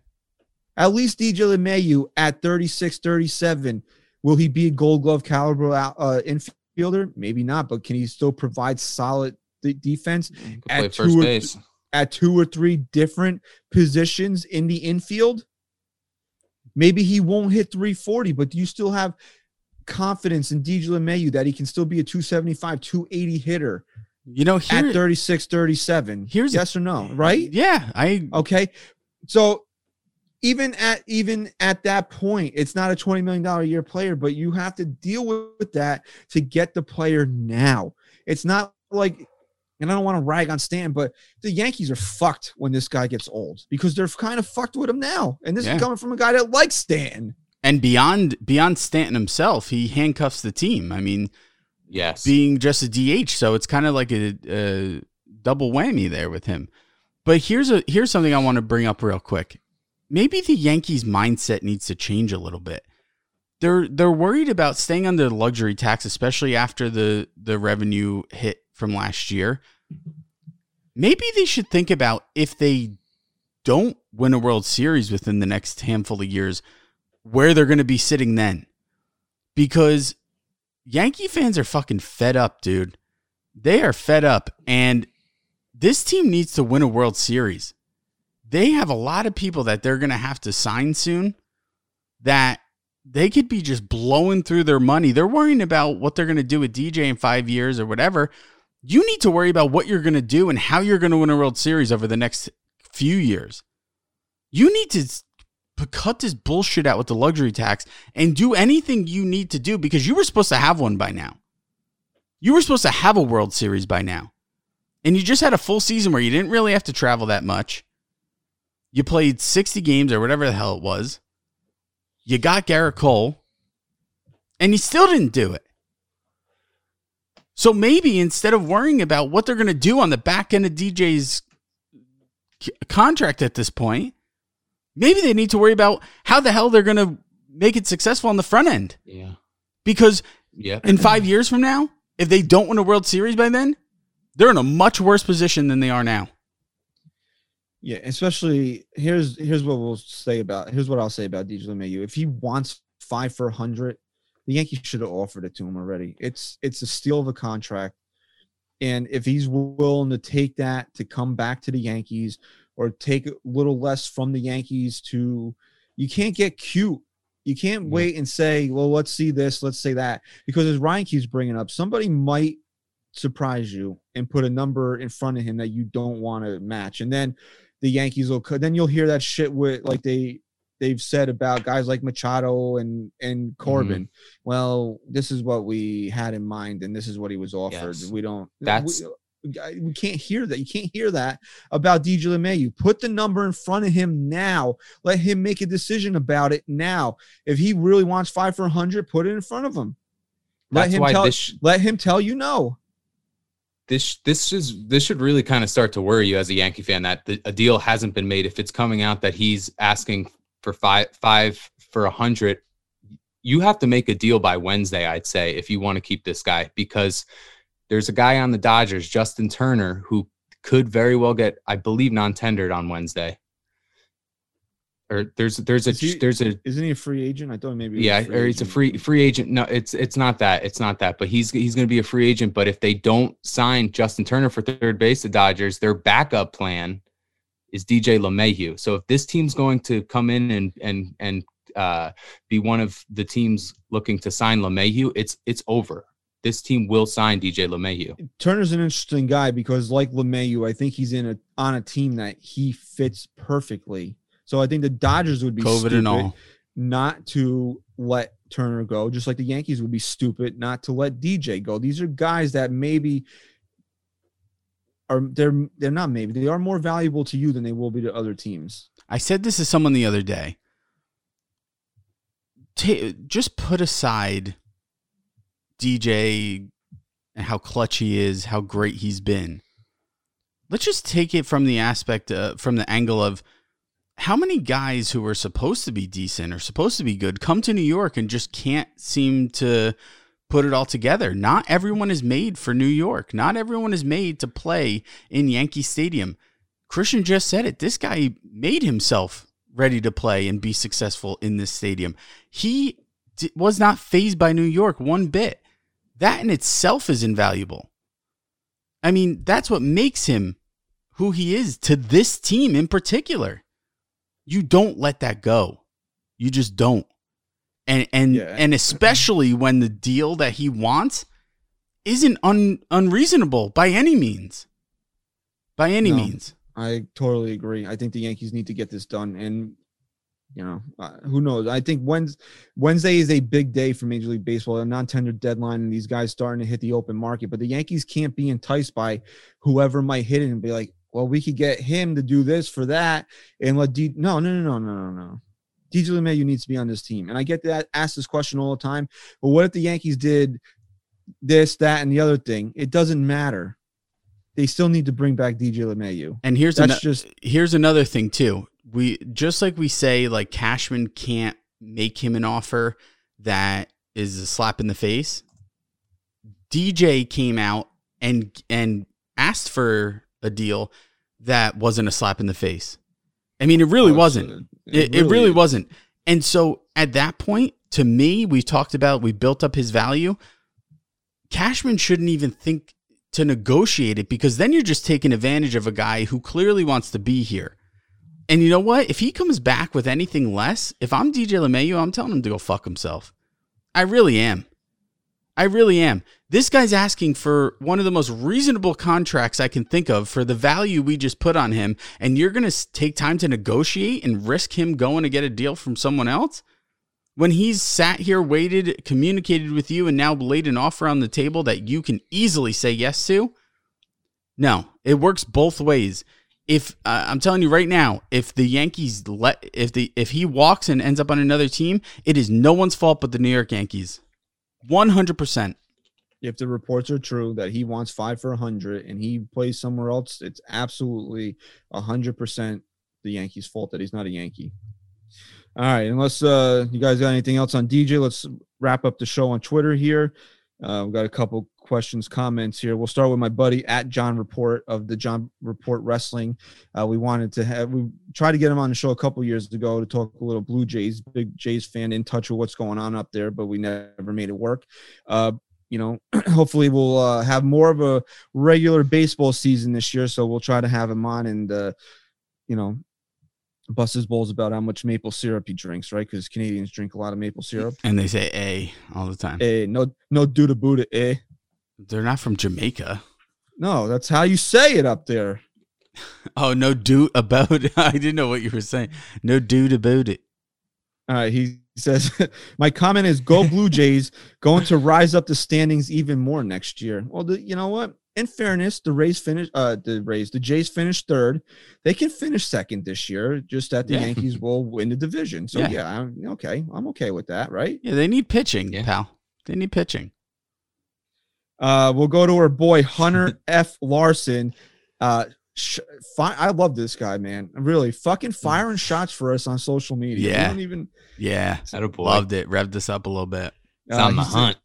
At least DJ LeMahieu at 36, 37. Will he be a gold glove caliber out- uh, infielder? Maybe not, but can he still provide solid de- defense At two or at two or three different positions in the infield? Maybe he won't hit 340, but do you still have confidence in DJ LeMahieu that he can still be a 275, 280 hitter You know, here, at 36, 37? here's- yes or no, right? Yeah, I Okay. So even at even at that point, it's not a $20 million a year player, but you have to deal with that to get the player now. It's not like and I don't want to rag on Stan, but the Yankees are fucked when this guy gets old because they're kind of fucked with him now. And this Yeah. is coming from a guy that likes Stan. and beyond beyond Stanton himself, he handcuffs the team. I mean, Yes. being just a DH, so it's kind of like a, a double whammy there with him. But here's a here's something I want to bring up real quick. Maybe the Yankees mindset needs to change a little bit. They're they're worried about staying under the luxury tax, especially after the the revenue hit from last year. Maybe they should think about if they don't win a World Series within the next handful of years, where they're going to be sitting then. Because Yankee fans are fucking fed up, dude. They are fed up. And this team needs to win a World Series. They have a lot of people that they're going to have to sign soon that they could be just blowing through their money. They're worrying about what they're going to do with DJ in five years or whatever. You need to worry about what you're going to do and how you're going to win a World Series over the next few years. You need to cut this bullshit out with the luxury tax and do anything you need to do because you were supposed to have one by now. You were supposed to have a World Series by now. And you just had a full season where you didn't really have to travel that much. You played 60 games or whatever the hell it was. You got Gerrit Cole, and you still didn't do it. So maybe instead of worrying about what they're going to do on the back end of DJ's c- contract at this point, maybe they need to worry about how the hell they're going to make it successful on the front end. Yeah. Because Yeah. in five years from now, if they don't win a World Series by then, they're in a much worse position than they are now. Yeah, especially here's here's what we'll say about here's what I'll say about DJ LeMahieu. If he wants five for a hundred, the Yankees should have offered it to him already. It's it's a steal of a contract, and if he's willing to take that to come back to the Yankees or take a little less from the Yankees to, you can't get cute. You can't Yeah. wait and say, well, let's see this, let's say that, because as Ryan keeps bringing up, somebody might surprise you and put a number in front of him that you don't want to match, and then the Yankees will. Then you'll hear that shit with like they they've said about guys like Machado and and mm-hmm. Corbin. Well, this is what we had in mind, and this is what he was offered. Yes. We don't. That's- uh, we, we can't hear that. You can't hear that about DJ LeMahieu. Put the number in front of him now. Let him make a decision about it now. If he really wants five for a hundred, put it in front of him. Let That's him why tell. this let him tell you no. This this is this should really kind of start to worry you as a Yankee fan that the, a deal hasn't been made. If it's coming out that he's asking for five five for a hundred, you have to make a deal by Wednesday. I'd say if you want to keep this guy because there's a guy on the Dodgers, Justin Turner, who could very well get, I believe, non-tendered on Wednesday. Or there's there's a he- there's a Isn't he a free agent? I thought maybe. yeah, or he's a free free agent. No, it's it's not that. It's not that. But he's he's going to be a free agent. But if they don't sign Justin Turner for third base, the Dodgers, their backup plan is DJ LeMahieu. So if this team's going to come in and and and uh, be one of the teams looking to sign LeMahieu, it's it's over. This team will sign DJ LeMahieu. Turner's an interesting guy because, like LeMahieu, I think he's in a on a team that he fits perfectly. So I think the Dodgers would be COVID stupid and all. not to let Turner go, just like the Yankees would be stupid not to let DJ go. These are guys that maybe are they're they're not maybe they are more valuable to you than they will be to other teams. I said this to someone the other day. Ta just put aside DJ and how clutch he is, how great he's been. Let's just take it from the aspect, uh, from the angle of how many guys who are supposed to be decent or supposed to be good come to New York and just can't seem to put it all together. Not everyone is made for New York. Not everyone is made to play in Yankee Stadium. Christian just said it. This guy made himself ready to play and be successful in this stadium. He d- was not phased by New York one bit. That in itself is invaluable. I mean, that's what makes him who he is to this team in particular. You don't let that go. You just don't. And and Yeah. and especially when the deal that he wants isn't un, unreasonable by any means. By any No. means. I totally agree. I think the Yankees need to get this done, and you know, uh, who knows? I think Wednesday, Wednesday is a big day for Major League Baseball, a non-tender deadline, and these guys starting to hit the open market. But the Yankees can't be enticed by whoever might hit it and be like, "Well, we could get him to do this for that," and let D. No, no, no, no, no, no, no. DJ LeMahieu needs to be on this team, and I get that asked this question all the time. But what if the Yankees did this, that, and the other thing? It doesn't matter. They still need to bring back DJ LeMahieu. And here's That's ano- just here's another thing too. We just like we say like Cashman can't make him an offer that is a slap in the face. DJ came out and and asked for a deal that wasn't a slap in the face. I mean, it really Oh, wasn't. uh, It, it really wasn't. And so at that point, to me, we talked about we built up his value. Cashman shouldn't even think to negotiate it because then you're just taking advantage of a guy who clearly wants to be here. And you know what? If he comes back with anything less, if I'm DJ LeMahieu, I'm telling him to go fuck himself. I really am. I really am. This guy's asking for one of the most reasonable contracts I can think of for the value we just put on him, and you're going to take time to negotiate and risk him going to get a deal from someone else? When he's sat here, waited, communicated with you, and now laid an offer on the table that you can easily say yes to? No, it works both ways. If uh, I'm telling you right now, if the Yankees let if the if he walks and ends up on another team, it is no one's fault but the New York Yankees. 100%. If the reports are true that he wants five for a hundred and he plays somewhere else, it's absolutely a hundred percent the Yankees' fault that he's not a Yankee. All right, unless uh, you guys got anything else on DJ, let's wrap up the show on Twitter here. Uh, we've got a couple questions, comments here. We'll start with my buddy at John Report of the John Report Wrestling. Uh, we wanted to have we tried to get him on the show a couple years ago to talk a little Blue Jays, big Jays fan, in touch with what's going on up there, but we never made it work. Uh, you know, (clears throat) hopefully we'll uh, have more of a regular baseball season this year, so we'll try to have him on and uh, you know bust his balls about how much maple syrup he drinks, right? Because Canadians drink a lot of maple syrup. And they say A all the time. Eh, no, no Duda Buddha, eh? They're not from Jamaica. No, that's how you say it up there. (laughs) Oh, no do about it. (laughs) I didn't know what you were saying. No dude about it. All right, he says, (laughs) my comment is go Blue Jays, going to rise up the standings even more next year. Well, the, you know what? In fairness, the Rays finished, uh, the Rays, the Jays finished third. They can finish second this year, just that the Yeah. Yankees (laughs) will win the division. So Yeah. yeah, I'm okay. I'm okay with that, right? Yeah, they need pitching, Yeah. pal. They need pitching. Uh, we'll go to our boy Hunter (laughs) F. Larson. Uh, sh- fi- I love this guy, man. Really, fucking firing shots for us on social media. We Yeah. don't even Yeah. That boy. Loved it. Revved this up a little bit. It's uh, on the he said- hunt.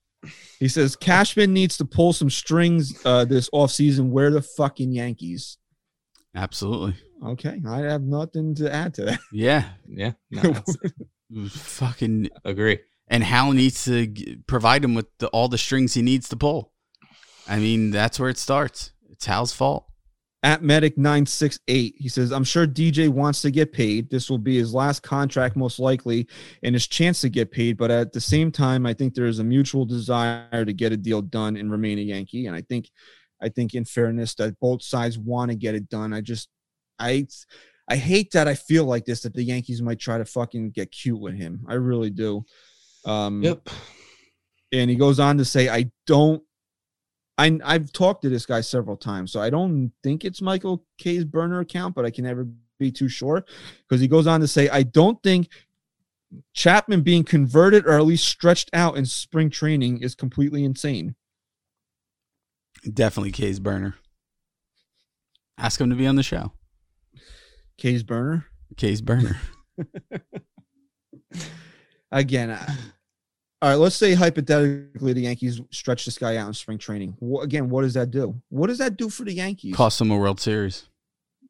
He says Cashman needs to pull some strings uh, this offseason. Where the fucking Yankees? Absolutely. Okay, I have nothing to add to that. Yeah. Yeah. No, (laughs) Fucking. agree. And Hal needs to g- provide him with the, all the strings he needs to pull. I mean, that's where it starts. It's Hal's fault. At Medic nine six eight, he says, "I'm sure DJ wants to get paid. This will be his last contract, most likely, and his chance to get paid. But at the same time, I think there is a mutual desire to get a deal done and remain a Yankee. And I think, I think, in fairness, that both sides want to get it done. I just, I, I hate that I feel like this that the Yankees might try to fucking get cute with him. I really do. Um, Yep. and he goes on to say, I don't I I've talked to this guy several times, so I don't think it's Michael Kay's burner account, but I can never be too sure because he goes on to say, I don't think Chapman being converted or at least stretched out in spring training is completely insane. Definitely Kay's burner. Ask him to be on the show. Kay's burner Kay's burner. (laughs) again. I, all right, let's say hypothetically the Yankees stretch this guy out in spring training. Wha- again, what does that do? What does that do for the Yankees? Cost them a World Series.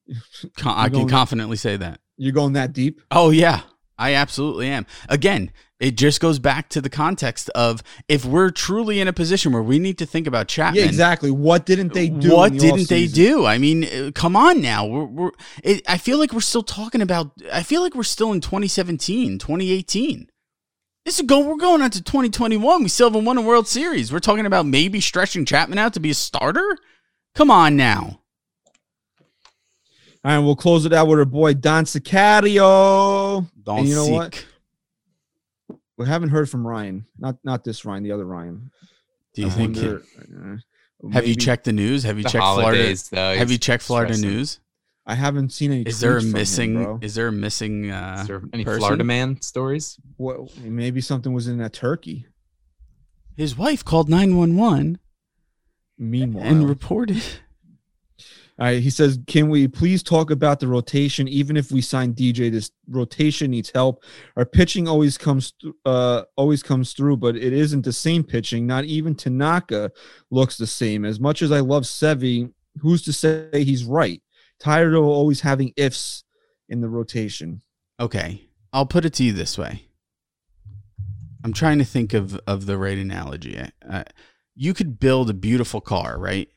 (laughs) Con- I can confidently say that. You're going that deep? Oh yeah, I absolutely am. Again, it just goes back to the context of if we're truly in a position where we need to think about Chapman. Yeah, exactly. What didn't they do? What the didn't they do? I mean, uh, come on now. We're, we're it, I feel like we're still talking about. I feel like we're still in 2017, 2018. This is go. We're going on to 2021. We still haven't won a World Series. We're talking about maybe stretching Chapman out to be a starter. Come on now. All right, we'll close it out with our boy Don Sicario. Don't And you know seek. what? We haven't heard from Ryan. Not not this Ryan, the other Ryan. Do you I think? wonder, uh, have you checked the news? Have you The checked Florida? though. Have you checked Florida stressing. news? I haven't seen any. Is there a tweets from him, missing? is there a missing? Uh, Is there any person? Florida man stories? What, maybe something was in that turkey. His wife called nine one one Meanwhile, and reported. All right, he says, "Can we please talk about the rotation? Even if we sign DJ, this rotation needs help. Our pitching always comes, th- uh, always comes through, but it isn't the same pitching. Not even Tanaka looks the same. As much as I love Sevi, who's to say he's right? Tired of always having ifs in the rotation. Okay, I'll put it to you this way. I'm trying to think of of the right analogy. Uh, you could build a beautiful car, right?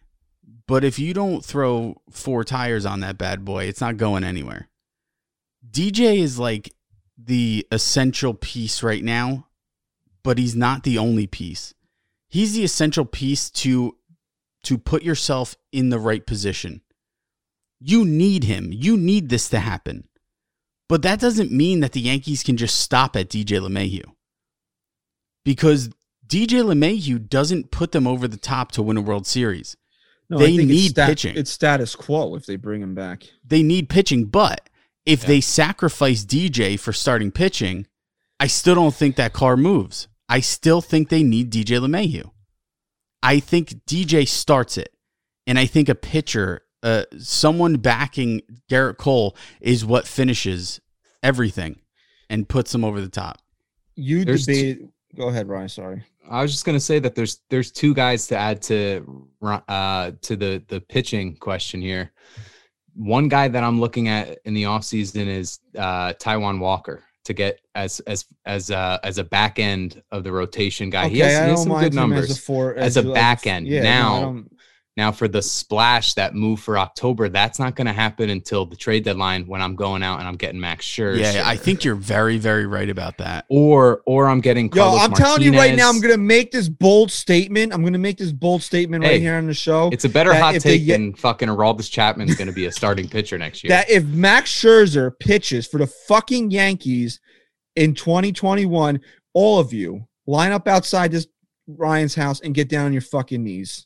But if you don't throw four tires on that bad boy, it's not going anywhere. DJ is like the essential piece right now, but he's not the only piece. He's the essential piece to to put yourself in the right position. You need him. You need this to happen. But that doesn't mean that the Yankees can just stop at DJ LeMahieu. Because DJ LeMahieu doesn't put them over the top to win a World Series. No, I They think it's need stat- pitching. It's status quo if they bring him back. They need pitching, but if Yeah. they sacrifice DJ for starting pitching, I still don't think that car moves. I still think they need DJ LeMahieu. I think DJ starts it. And I think a pitcher, uh, someone backing Gerrit Cole is what finishes everything and puts them over the top. You There's debated. Go ahead, Ryan. Sorry. I was just gonna say that there's there's two guys to add to uh to the the pitching question here. One guy that I'm looking at in the offseason is uh Taijuan Walker to get as as as uh as a back end of the rotation guy. he has, he has some good numbers. as a, four, as a like, back end. Yeah, no, I Now, don't- Now for the splash that move for October, that's not going to happen until the trade deadline when I'm going out and I'm getting Max Scherzer. Yeah, I think you're very, very right about that. or or I'm getting Yo, I'm telling you right now, I'm gonna make this bold statement. I'm gonna make this bold statement Hey, right here on the show. It's a better that hot if they take than fucking Aroldis Chapman's going to be a starting pitcher next year. (laughs) that if Max Scherzer pitches for the fucking Yankees in 2021, all of you line up outside this Ryan's house and get down on your fucking knees yeah,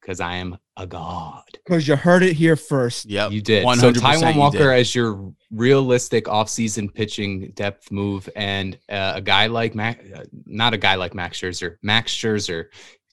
because I am a god. because you heard it here first. Yeah, You did. 100% So Taijuan Walker did. as your realistic offseason pitching depth move, and uh, a guy like Max, uh, not a guy like Max Scherzer, Max Scherzer.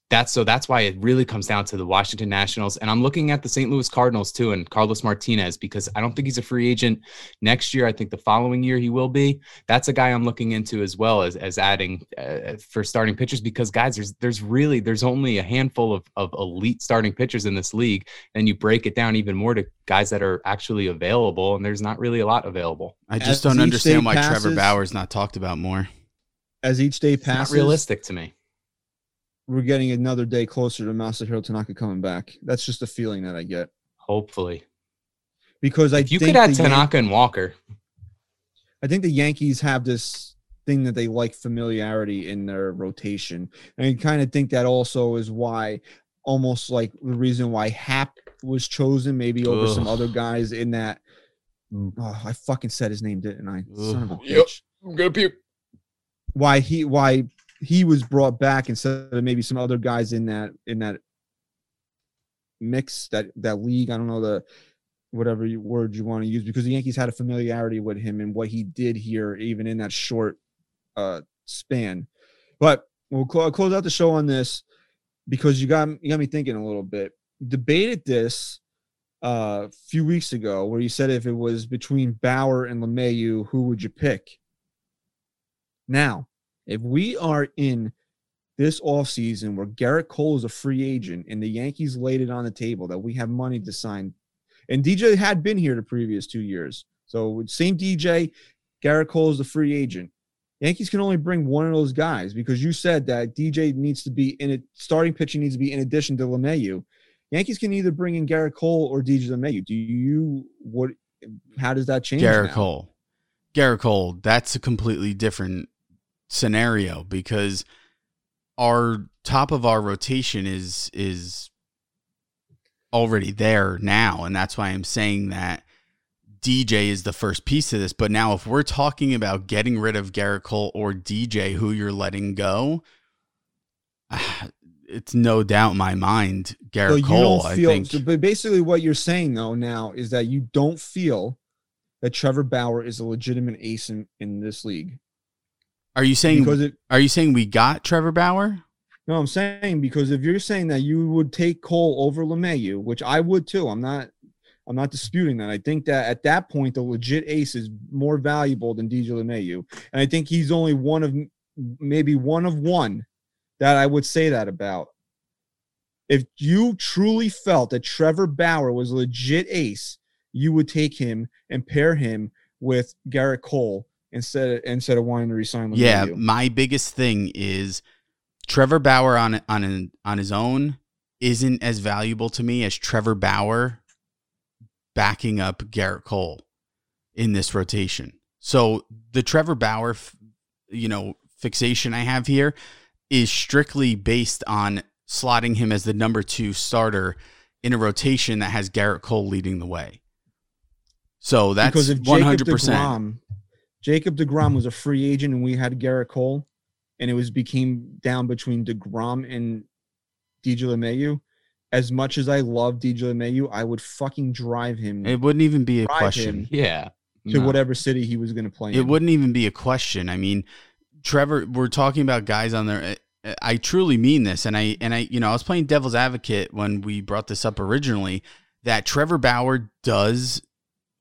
That's so. That's why it really comes down to the Washington Nationals, and I'm looking at the St. Louis Cardinals too, and Carlos Martinez because I don't think he's a free agent next year. I think the following year he will be. That's a guy I'm looking into as well as as adding uh, for starting pitchers because guys, there's there's really there's only a handful of of elite starting pitchers in this league and you break it down even more to guys that are actually available, and there's not really a lot available. I As just don't understand day why Trevor Bauer's not talked about more. As each day It's not passes, realistic to me. We're getting another day closer to Masahiro Tanaka coming back. That's just a feeling that I get Hopefully, because I if you think could add the Yan- Tanaka and Walker, I think the Yankees have this thing that they like familiarity in their rotation. And I kind of think that also is why almost like the reason why Hap was chosen maybe over some other guys in that mm. oh, I fucking said his name, didn't I? Son of a Ugh. Yep. I'm gonna puke. Why he why he was brought back instead of maybe some other guys in that in that mix that that league. I don't know the whatever word you want to use because the Yankees had a familiarity with him and what he did here, even in that short uh, span. But we'll cl- close out the show on this because you got you got me thinking a little bit. Debated this uh, a few weeks ago where you said if it was between Bauer and LeMahieu, who would you pick? Now, if we are in this offseason where Gerrit Cole is a free agent and the Yankees laid it on the table that we have money to sign, and DJ had been here the previous two years. So, same DJ, Gerrit Cole is the free agent. Yankees can only bring one of those guys because you said that DJ needs to be in it. Starting pitching needs to be in addition to LeMahieu. Yankees can either bring in Gerrit Cole or DJ LeMahieu. Do you what? How does that change? Garrett now? Cole. Gerrit Cole, that's a completely different scenario because our top of our rotation is is already there now. And that's why I'm saying that DJ is the first piece of this. But now if we're talking about getting rid of Gerrit Cole or DJ who you're letting go (sighs) it's no doubt in my mind Garrett So Cole I feel, think so- but basically what you're saying though now is that you don't feel that Trevor Bauer is a legitimate ace in, in this league Are you saying because it. are you saying we got Trevor Bauer? No, I'm saying because if you're saying that you would take Cole over LeMahieu, which I would too, I'm not. I'm not disputing that. I think that at that point, the legit ace is more valuable than DJ LeMahieu, and I think he's only one of maybe one of one that I would say that about. If you truly felt that Trevor Bauer was a legit ace, you would take him and pair him with Gerrit Cole instead instead of wanting to resign LeMahieu. Yeah, my biggest thing is Trevor Bauer on on an, on his own isn't as valuable to me as Trevor Bauer backing up Gerrit Cole. in this rotation. So the Trevor Bauer, f- you know, fixation I have here is strictly based on slotting him as the number two starter in a rotation that has Gerrit Cole leading the way. So that's because if one hundred percent. Degrom, Jacob Degrom was a free agent and we had Gerrit Cole, and it was became down between Degrom and DJ LeMahieu. As much as I love DJ LeMahieu, I would fucking drive him It wouldn't even be a question. Yeah. to No. whatever city he was going to play. In. It in. wouldn't even be a question. I mean, Trevor, we're talking about guys on there. I- I truly mean this, and I and I, you know, I was playing devil's advocate when we brought this up originally. That Trevor Bauer does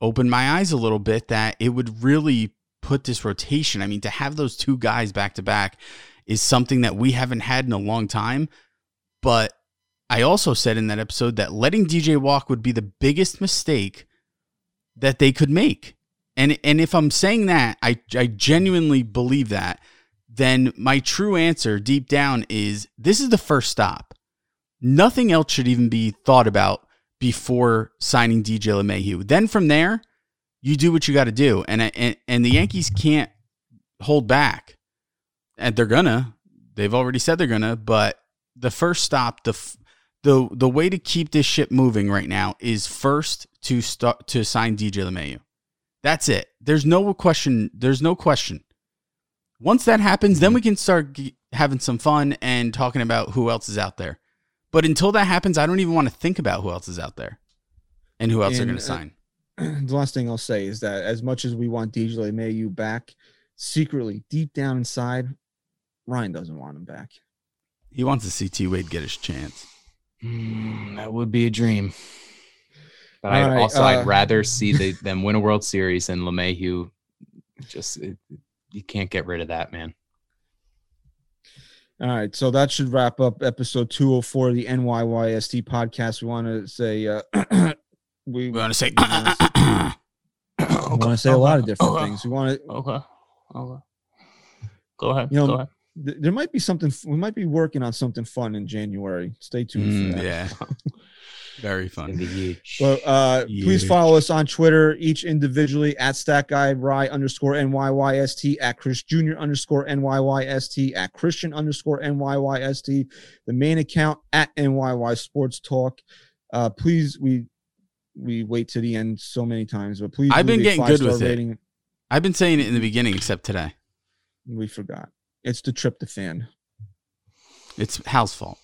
open my eyes a little bit. That it would really put this rotation. I mean, to have those two guys back to back is something that we haven't had in a long time. But I also said in that episode that letting DJ walk would be the biggest mistake that they could make. And and if I'm saying that, I I genuinely believe that, then my true answer deep down is this is the first stop. Nothing else should even be thought about before signing DJ LeMahieu. Then from there, you do what you got to do, and, and and the Yankees can't hold back, and they're gonna. They've already said they're gonna, but the first stop, the f- the the way to keep this ship moving right now is first to start to sign DJ LeMahieu. That's it. There's no question. There's no question. Once that happens, then we can start g- having some fun and talking about who else is out there. But until that happens, I don't even want to think about who else is out there and who else they're going to uh, sign. (clears throat) the last thing I'll say is that as much as we want DJ LeMahieu back, secretly deep down inside, Ryan doesn't want him back. He wants to see T Wade get his chance. Mm, that would be a dream. But All I right, also uh, I'd rather (laughs) see the, them win a World Series and LeMahieu. Just it, you can't get rid of that man. All right, so that should wrap up episode 204 of the NYYST podcast. We want to say uh, (clears throat) we, We want to say, we want to (coughs) say a lot of different okay. things. We want to Okay. Okay. Go ahead. You know, Go ahead. th- there might be something we might be working on something fun in January. Stay tuned Mm, for that. yeah, (laughs) very fun. be huge. But uh, please follow us on Twitter, each individually at Stat Guy Rye underscore NYYST, at Chris Jr. underscore NYYST, at Christian underscore NYYST, the main account at NYY Sports Talk. Uh, please, we we wait to the end so many times, but please, I've been getting good five-star with it. rating. I've been saying it in the beginning, except today. We forgot. It's the trip to tryptophan. It's Hal's fault.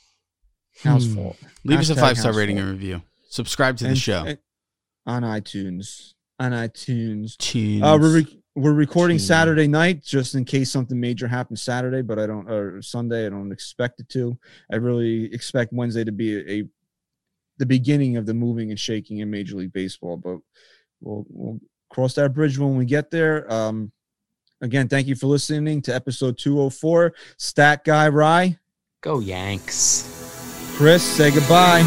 House Hmm. fault. Leave us a five star rating fault. and review. Subscribe to the And- show. and- on iTunes. On iTunes. Tunes. Uh, we're re- we're recording Tunes. Saturday night just in case something major happens Saturday, but I don't or Sunday. I don't expect it to. I really expect Wednesday to be a, a the beginning of the moving and shaking in Major League Baseball. But we'll we'll cross that bridge when we get there. Um, again, thank you for listening to episode two hundred four. Stat guy Rye, Go Yanks. Chris, say goodbye.